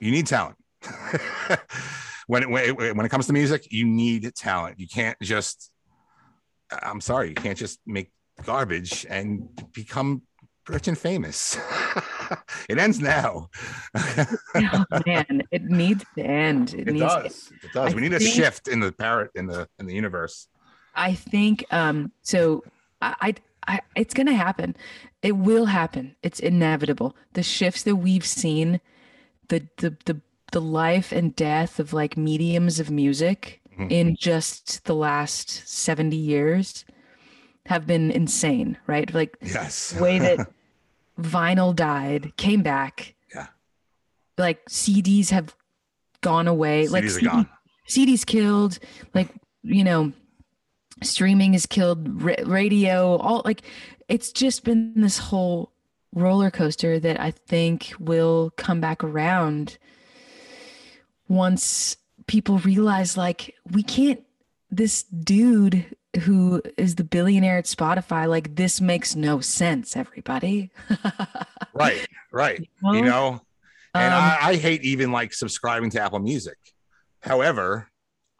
You need talent. when, it, when, it, when it comes to music, you need talent. You can't just, I'm sorry, you can't just make garbage and become rich and famous. it ends now. oh, man, it needs to end. It, It needs does. It does. I we need a shift in the parrot in the in the universe. I think um so I, I I it's gonna happen. It will happen. It's inevitable. The shifts that we've seen, the the the the life and death of like mediums of music Mhm. in just the last 70 years have been insane, right? Like Yes. the way that vinyl died, came back. Yeah. Like CDs have gone away. like CDs are CD gone. CDs killed. Like you know, streaming has killed ra- radio. All like it's just been this whole roller coaster that I think will come back around once people realize like we can't this dude who is the billionaire at Spotify like this makes no sense everybody Right. Right. Well, you know, and um, I, I hate even like subscribing to Apple Music. However,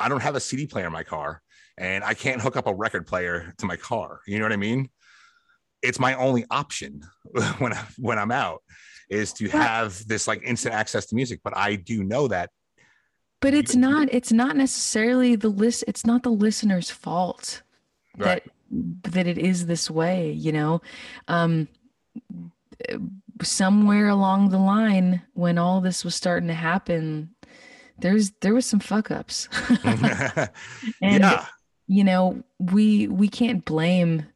I don't have a CD player in my car and I can't hook up a record player to my car. You know what I mean? It's my only option when I when I'm out is to have this like instant access to music. But I do know that but it's not it's not necessarily the list it's not the listener's fault Right. that that it is this way you know um somewhere along the line when all this was starting to happen there's there was some fuck ups and yeah, you know we we can't blame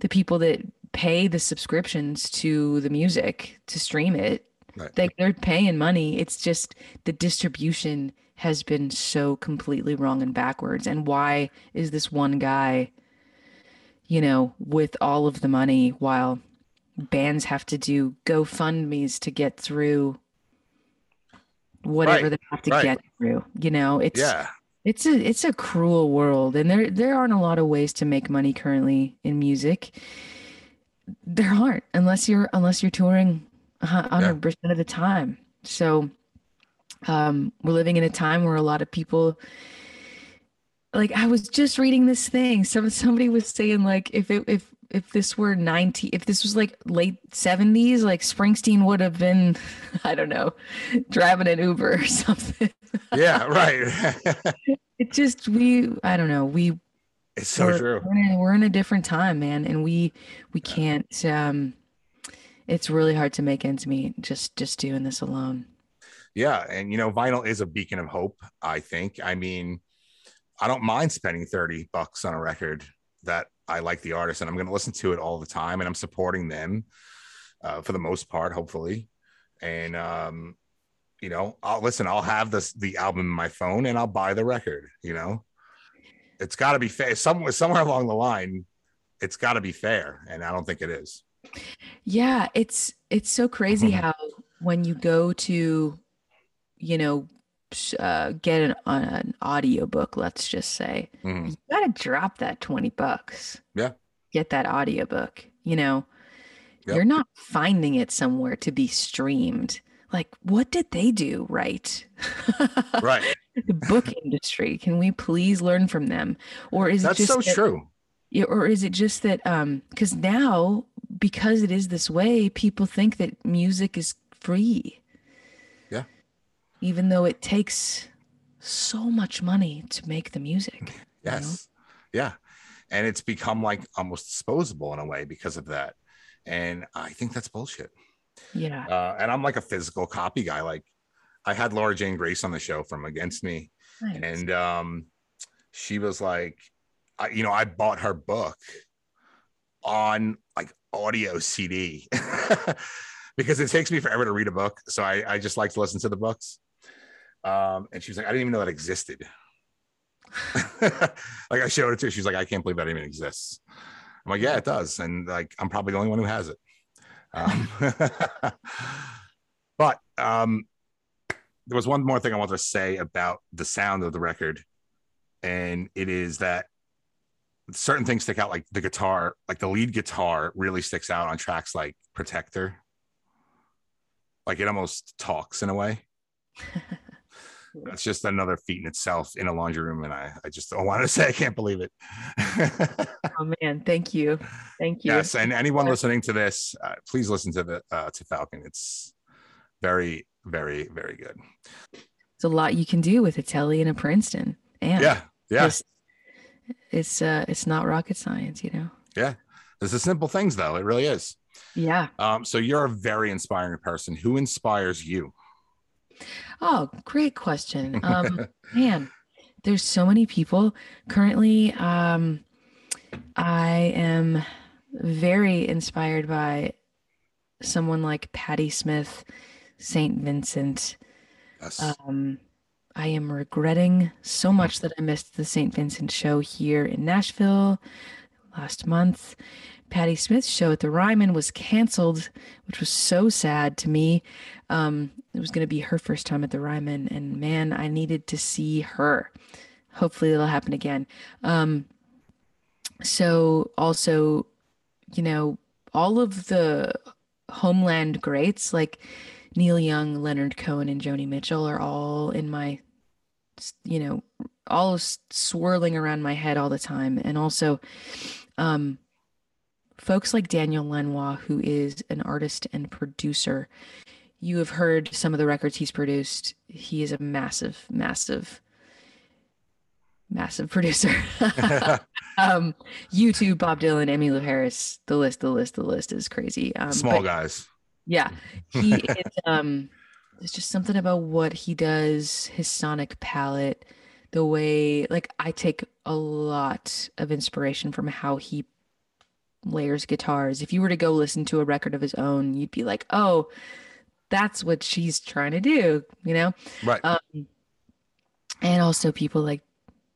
the people that pay the subscriptions to the music to stream it. Right. they, they're paying money. It's just the distribution has been so completely wrong and backwards. And why is this one guy you know with all of the money while bands have to do gofundme's to get through whatever Right, they have to right. get through you know? It's yeah, it's a it's a cruel world, and there there aren't a lot of ways to make money currently in music. There aren't unless you're unless you're touring hundred percent of the time. So, um, we're living in a time where a lot of people. Like I was just reading this thing. Some somebody was saying like if it if if this were 90 if this was like late 70s like Springsteen would have been I don't know driving an Uber or something. yeah, right. it just we i don't know we it's so we're, true. We're in, a, we're in a different time man and we we can't um it's really hard to make ends meet just just doing this alone Yeah, and you know, vinyl is a beacon of hope. I think. I mean, I don't mind spending thirty bucks on a record that I like the artist, and I'm going to listen to it all the time, and I'm supporting them uh, for the most part, hopefully. And um, you know, I'll listen. I'll have this the album in my phone, and I'll buy the record. You know, it's got to be fair. Somewhere, somewhere along the line, it's got to be fair, and I don't think it is. yeah it's it's so crazy how when you go to you know uh, get an, an audiobook let's just say Mhm. you gotta drop that 20 bucks Yeah. get that audiobook you know Yep. you're not finding it somewhere to be streamed like what did they do right Right. the book industry can we please learn from them or is That's it just so that- true. or is it just that um because now because it is this way people think that music is free. Even though it takes so much money to make the music you know? Yes. Yeah. And it's become like almost disposable in a way because of that. And I think that's bullshit. yeah Uh, and I'm like a physical copy guy. Like I had Laura Jane Grace on the show from Against Me, Nice. and um, she was like, I, you know, I bought her book on like audio CD because it takes me forever to read a book. So I, I just like to listen to the books. Um, and she was like, I didn't even know that existed. like I showed it to her. She's like, I can't believe that even exists. I'm like, yeah, it does. And like, I'm probably the only one who has it. Um, but um, there was one more thing I wanted to say about the sound of the record. And it is that certain things stick out, like the guitar, like the lead guitar really sticks out on tracks like Protector. Like it almost talks in a way. that's just another feat in itself in a laundry room. And I, I just don't want to say I can't believe it. Oh man, thank you, thank you. yes. And anyone listening to this, uh, please listen to the uh, to Falcon. It's very, very, very good. It's a lot you can do with a Tele and a Princeton. And Yeah. Yeah. it's it's uh it's not rocket science, you know. Yeah. It's the simple things though. It really is. Yeah. Um, so you're a very inspiring person. Who inspires you? Oh, great question. Um, man, there's so many people currently. Um, I am very inspired by someone like Patti Smith, Saint Vincent. Yes. Um, I am regretting so much that I missed the St. Vincent show here in Nashville last month. Patti Smith's show at the Ryman was canceled, which was so sad to me. Um, it was going to be her first time at the Ryman, and man, I needed to see her. Hopefully, it'll happen again. Um, so, also, you know, all of the Homeland greats like Neil Young, Leonard Cohen, and Joni Mitchell are all in my, you know, all swirling around my head all the time. And also, um, folks like Daniel Lanois, who is an artist and producer. You have heard some of the records he's produced. He is a massive, massive, massive producer. um, U2, Bob Dylan, Emmylou Harris. The list, the list, the list is crazy. Um, Small guys. yeah, he is. Um, there's just something about what he does, his sonic palette, the way. Like I take a lot of inspiration from how he layers guitars. If you were to go listen to a record of his own, you'd be like, oh, that's what she's trying to do, you know. Right. Um, and also people like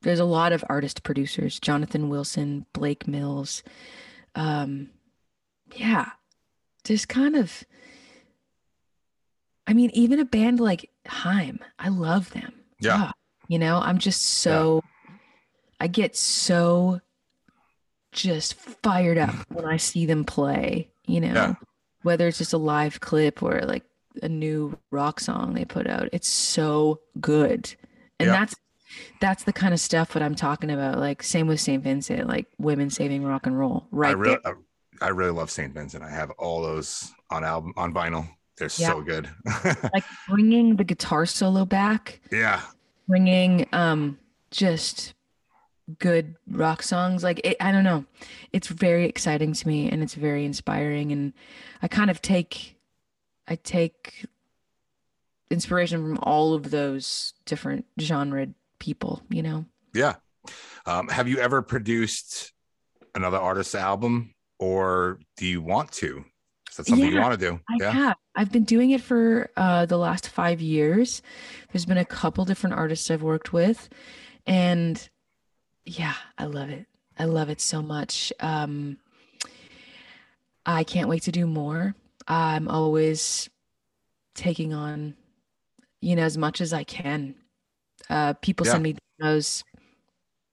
there's a lot of artist producers, Jonathan Wilson, Blake Mills. Um, yeah, just kind of. I mean, even a band like Haim, I love them. Yeah. Ah, you know, I'm just so. I get so. Just fired up when I see them play. You know, Yeah. whether it's just a live clip or like a new rock song they put out. It's so good. And Yeah. that's that's the kind of stuff what I'm talking about. Like same with St. Vincent, like women saving rock and roll. Right I really. I, I really love Saint Vincent. I have all those on album on vinyl. They're Yeah. so good. Like bringing the guitar solo back, yeah. bringing um just good rock songs. Like it, I don't know, it's very exciting to me and it's very inspiring. And I kind of take, I take inspiration from all of those different genre people. You know. Yeah. Um, have you ever produced another artist's album or do you want to? Is that something you want to do? I yeah. have. I've been doing it for uh, the last five years. There's been a couple different artists I've worked with, and yeah, I love it. I love it so much. Um, I can't wait to do more. I'm always taking on, you know, as much as I can. Uh, people Yeah. send me demos.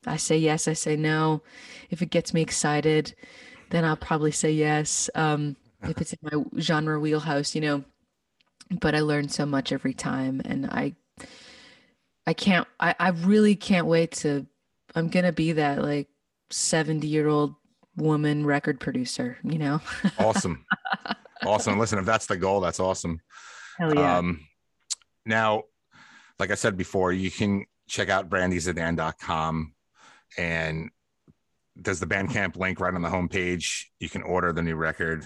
I say yes. I say no. If it gets me excited, then I'll probably say yes. Um, if it's in my genre wheelhouse, you know. But I learn so much every time, and I, I can't. I, I really can't wait to. I'm gonna be that like seventy year old woman record producer. You know. Awesome. Awesome. Listen, if that's the goal, that's awesome. Hell yeah. Um, now, like I said before, you can check out brandyzdan.com and there's the Bandcamp link right on the homepage. You can order the new record.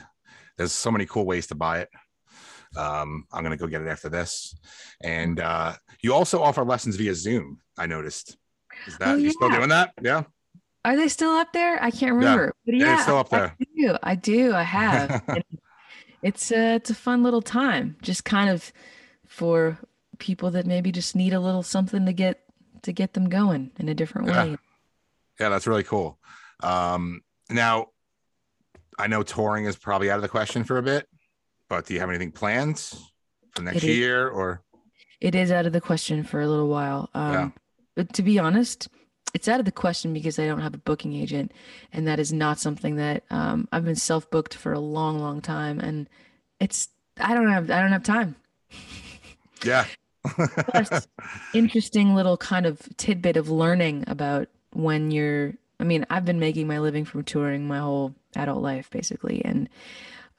There's so many cool ways to buy it. Um, I'm gonna go get it after this. And uh, you also offer lessons via Zoom. I noticed. Is that Oh, you still doing that? Yeah. Are they still up there? I can't remember. But Yeah, yeah, it's still up there. I do. I do. I have. It's a it's a fun little time. Just kind of for people that maybe just need a little something to get to get them going in a different Yeah. way. Yeah, that's really cool. Um, now, I know touring is probably out of the question for a bit, but do you have anything planned for next year or? It is out of the question for a little while. Um, Yeah. But to be honest, it's out of the question because I don't have a booking agent, and that is not something that um, I've been self booked for a long, long time, and it's I don't have I don't have time. Yeah, Plus, interesting little kind of tidbit of learning about when you're I mean, I've been making my living from touring my whole adult life basically and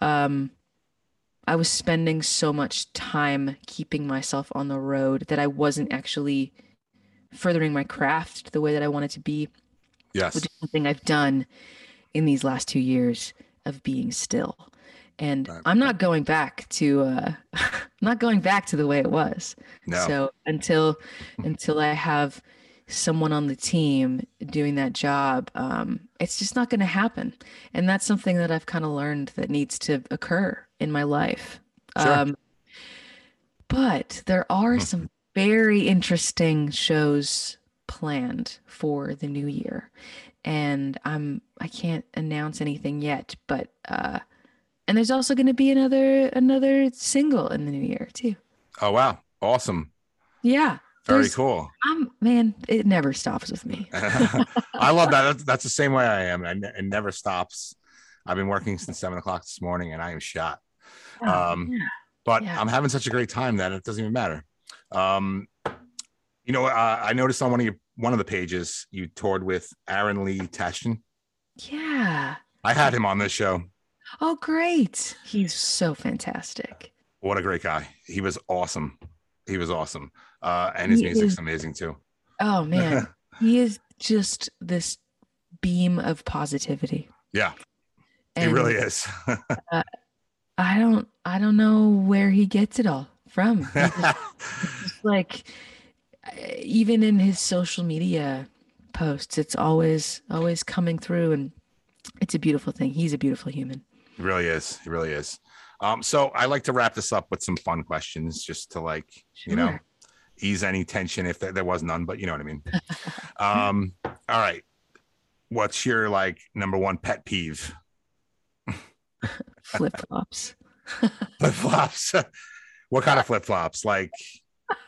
um I was spending so much time keeping myself on the road that I wasn't actually furthering my craft the way that I want it to be, yes. which is something I've done in these last two years of being still. And Right. I'm not going back to uh I'm not going back to the way it was. No. So until until I have someone on the team doing that job, um, it's just not going to happen. And that's something that I've kind of learned that needs to occur in my life. Sure. Um, but there are Hmm. some very interesting shows planned for the new year, and I'm I can't announce anything yet, but uh, and there's also going to be another another single in the new year too. oh wow. Awesome. Yeah. Very there's- cool. I'm man, it never stops with me. I love that. That's, that's the same way I am. I it never stops. I've been working since seven o'clock this morning and I am shot. Um, yeah. but Yeah. I'm having such a great time that it doesn't even matter. Um, you know, uh, I noticed on one of your one of the pages you toured with Aaron Lee Tasjan. yeah. I had him on this show. Oh, great. He's so fantastic. What a great guy! He was awesome. He was awesome, uh, and his He music's is- amazing too. Oh man, he is just this beam of positivity. Yeah, he really is. I don't I don't know where he gets it all from. He just- just like uh, even in his social media posts, it's always always coming through and it's a beautiful thing. He's a beautiful human. He really is. He really is. Um, so I like to wrap this up with some fun questions, just to like you know ease any tension if there, there was none, but you know what I mean. um, all right. What's your like number one pet peeve? Flip flops. Flip flops. what kind of flip flops? Like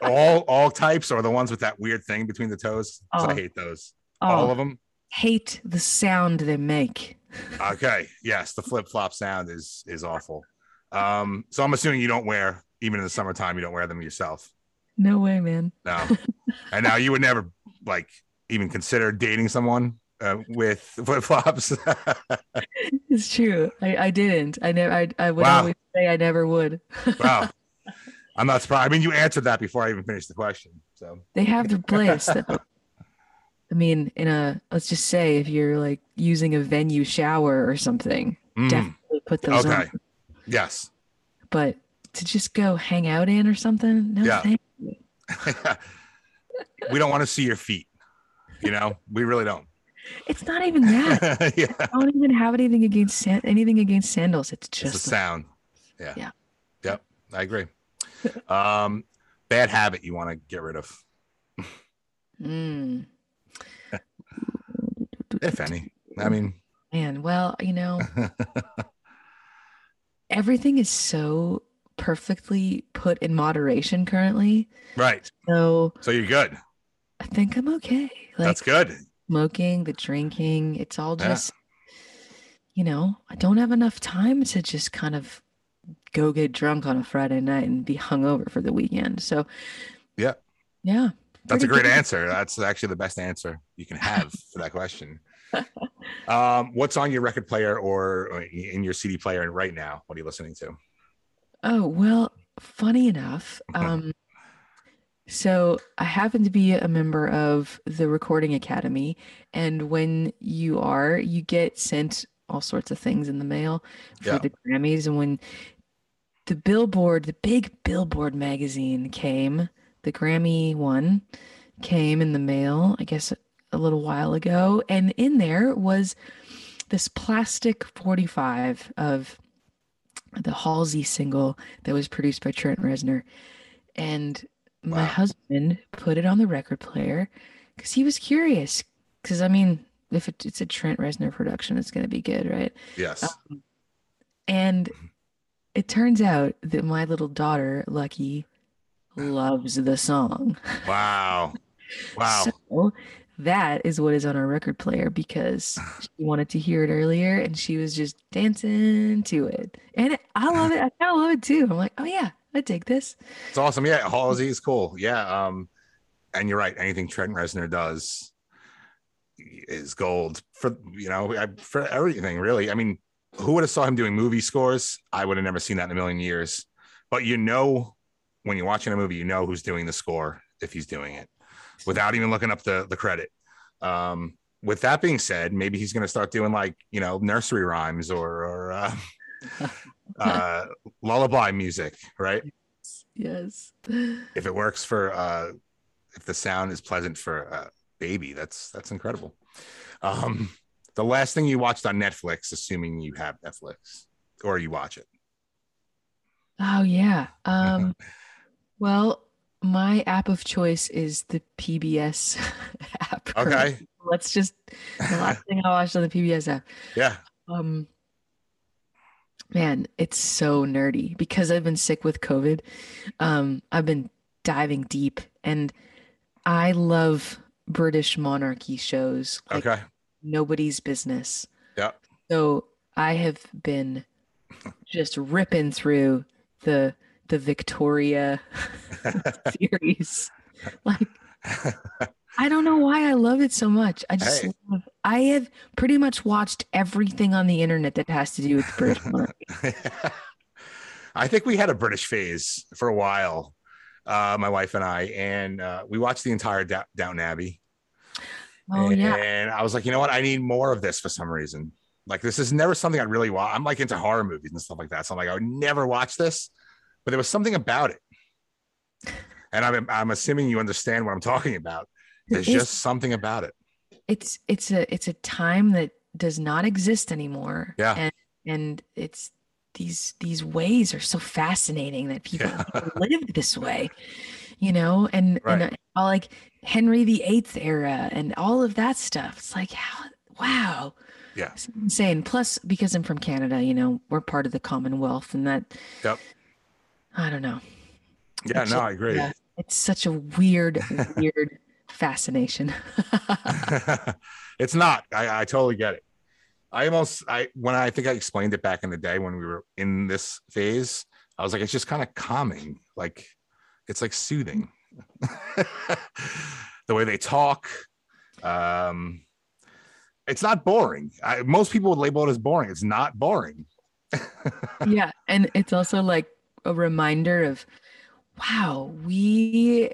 all all types, or the ones with that weird thing between the toes? 'Cause I Oh. hate those. All Oh, of them. hate the sound they make. Okay. Yes, the flip flop sound is is awful. Um, so I'm assuming you don't wear even in the summertime. You don't wear them yourself. No way, man. No. and now you would never like even consider dating someone uh, with flip flops. It's true. I, I didn't. I never. I, I would Wow. always say I never would. wow. I'm not surprised. I mean, you answered that before I even finished the question. So They have their place. though. I mean, in a let's just say if you're like using a venue shower or something, mm, definitely put those okay. on. Yes. But to just go hang out in or something, no Yeah. thank we don't want to see your feet. You know, we really don't. It's not even that. yeah. I don't even have anything against san- anything against sandals. It's It's just the the- sound. Yeah. Yeah. Yep. I agree. Um, bad habit you want to get rid of, Mm. if any. I mean, Man, well, you know, everything is so perfectly put in moderation currently. right. So So you're good. I think I'm okay. Like That's good. smoking, the drinking, it's all Yeah. just, you know, I don't have enough time to just kind of go get drunk on a Friday night and be hungover for the weekend. So, Yeah. yeah, That's a great good. answer. That's actually the best answer you can have for that question. Um, what's on your record player or or in your CD player right now? What are you listening to? Oh, well, funny enough, um, so I happen to be a member of the Recording Academy, and when you are, you get sent all sorts of things in the mail for Yeah. the Grammys. And when the Billboard, the big Billboard magazine came, the Grammy one came in the mail, I guess a little while ago, and in there was this plastic 45 of the Halsey single that was produced by Trent Reznor. And my Wow. husband put it on the record player because he was curious. Because, I mean, if it, it's a Trent Reznor production, it's going to be good, right? Yes. Um, and it turns out that my little daughter, Lucky, loves the song. Wow. Wow. So that is what is on our record player because she wanted to hear it earlier and she was just dancing to it. And I love it. I kind of love it too. I'm like, oh yeah, I dig this. It's awesome. Yeah, Halsey is cool. Yeah. Um, and you're right. Anything Trent Reznor does is gold for you know for everything really. I mean, who would have saw him doing movie scores? I would have never seen that in a million years. But you know, when you're watching a movie, you know who's doing the score if he's doing it without even looking up the the credit. Um, with that being said, maybe he's going to start doing like you know nursery rhymes or or uh, uh, lullaby music, right? Yes. if it works for uh if the sound is pleasant for a baby that's that's incredible um the last thing you watched on netflix assuming you have netflix or you watch it Oh yeah. Um well, my app of choice is the PBS app. okay Let's just the last thing I watched on the PBS app. yeah Um man, it's so nerdy because I've been sick with COVID. Um I've been diving deep and I love British monarchy shows like okay nobody's business. Yeah. So I have been just ripping through the the Victoria series. Like I don't know why I love it so much. I just Hey. love I have pretty much watched everything on the internet that has to do with British monarchy. i think we had a british phase for a while uh my wife and i and uh we watched the entire Da- downton abbey Oh and, yeah. and I was like, you know what? I need more of this for some reason. Like, this is never something I'd really watch. I'm like into horror movies and stuff like that. So I'm like, I would never watch this, but there was something about it. And I'm, I'm assuming you understand what I'm talking about. There's is- just something about it. it's it's a it's a time that does not exist anymore. Yeah. And and it's these these ways are so fascinating that people, Yeah. people lived this way, you know, and, Right. and all like Henry VIII era and all of that stuff. It's like how wow. Yeah. It's insane. Plus, because I'm from Canada, you know, we're part of the Commonwealth and that Yep. I don't know. Yeah, It's no, I agree. yeah, it's such a weird, weird fascination. it's not. I, I totally get it. I almost, I when I think I explained it back in the day when we were in this phase, I was like, it's just kind of calming. Like, it's like soothing. the way they talk. Um, it's not boring. I, most people would label it as boring. It's not boring. yeah and it's also like a reminder of wow we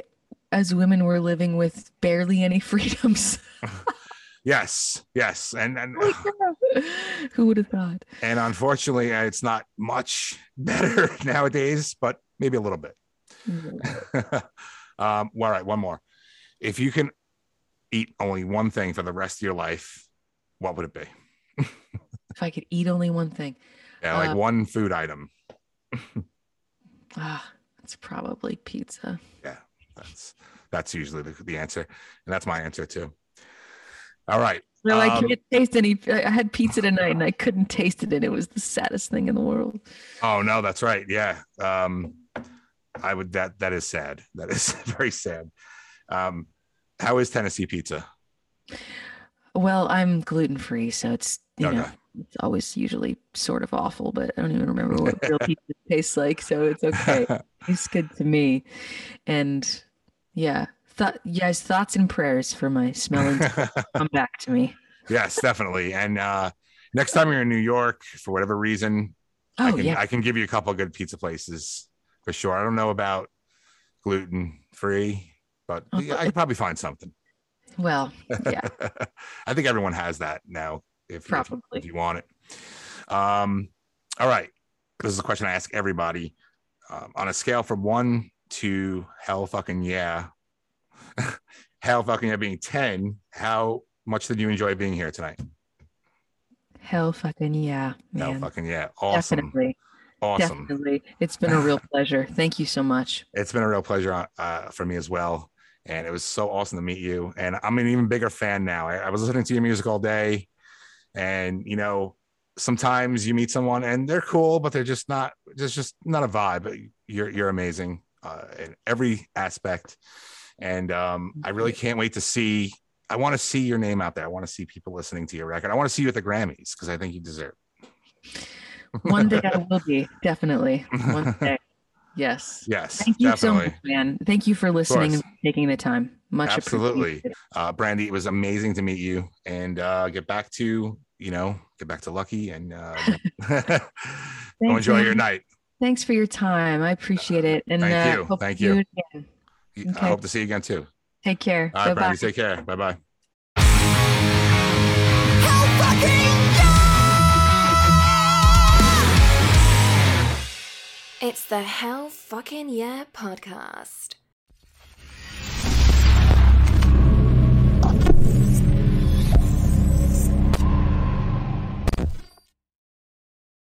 as women were living with barely any freedoms Yes, yes, and and who would have thought and unfortunately, it's not much better nowadays, but maybe a little bit. um, all right, one more. If you can eat only one thing for the rest of your life, what would it be? if i could eat only one thing Yeah, like Uh, one food item. ah it's probably pizza Yeah, That's that's usually the, the answer, and that's my answer too. All right. i Um, can't taste any i had pizza tonight and i couldn't taste it and it was the saddest thing in the world Oh no, that's right. Yeah. Um, I would that that is sad. That is very sad. Um, how is Tennessee pizza? well i'm gluten-free so it's you know it's always usually sort of awful but i don't even remember what real pizza tastes like so it's okay It's good to me. And yeah, thought yes, thoughts and prayers for my smelling come back to me. yes, definitely. And uh, next time you're in New York, for whatever reason, I Oh can yeah. I can give you a couple of good pizza places for sure. I don't know about gluten free, but Oh, I could probably find something. Well, yeah, I think everyone has that now. If, if, Probably. if you want it. Um, all right. This is a question I ask everybody. Um, on a scale from one to hell fucking yeah, hell fucking yeah being 10, how much did you enjoy being here tonight? hell fucking yeah, Man. Hell fucking yeah. Awesome. Definitely, Awesome. definitely. It's been a real pleasure. Thank you so much. It's been a real pleasure uh, for me as well. And it was so awesome to meet you. And I'm an even bigger fan now. I, I was listening to your music all day. And, you know, sometimes you meet someone and they're cool, but they're just not, there's just not a vibe. You're, you're amazing uh, in every aspect. And um, I really can't wait to see. I want to see your name out there. I want to see people listening to your record. I want to see you at the Grammys because I think you deserve. it. One day I will be definitely. One day. Yes. Yes, Thank you so much, man. Thank you for listening and taking the time. Much Absolutely. appreciated. Uh, Brandy, it was amazing to meet you and uh, get back to, you know, get back to Lucky and uh, enjoy you. your night. Thanks for your time. I appreciate it. And Thank uh, you. Thank you. again. I hope to see you again too. Take care. All right, Bye-bye. Brandy, take care. Bye bye. It's the Hell Fucking Yeah podcast.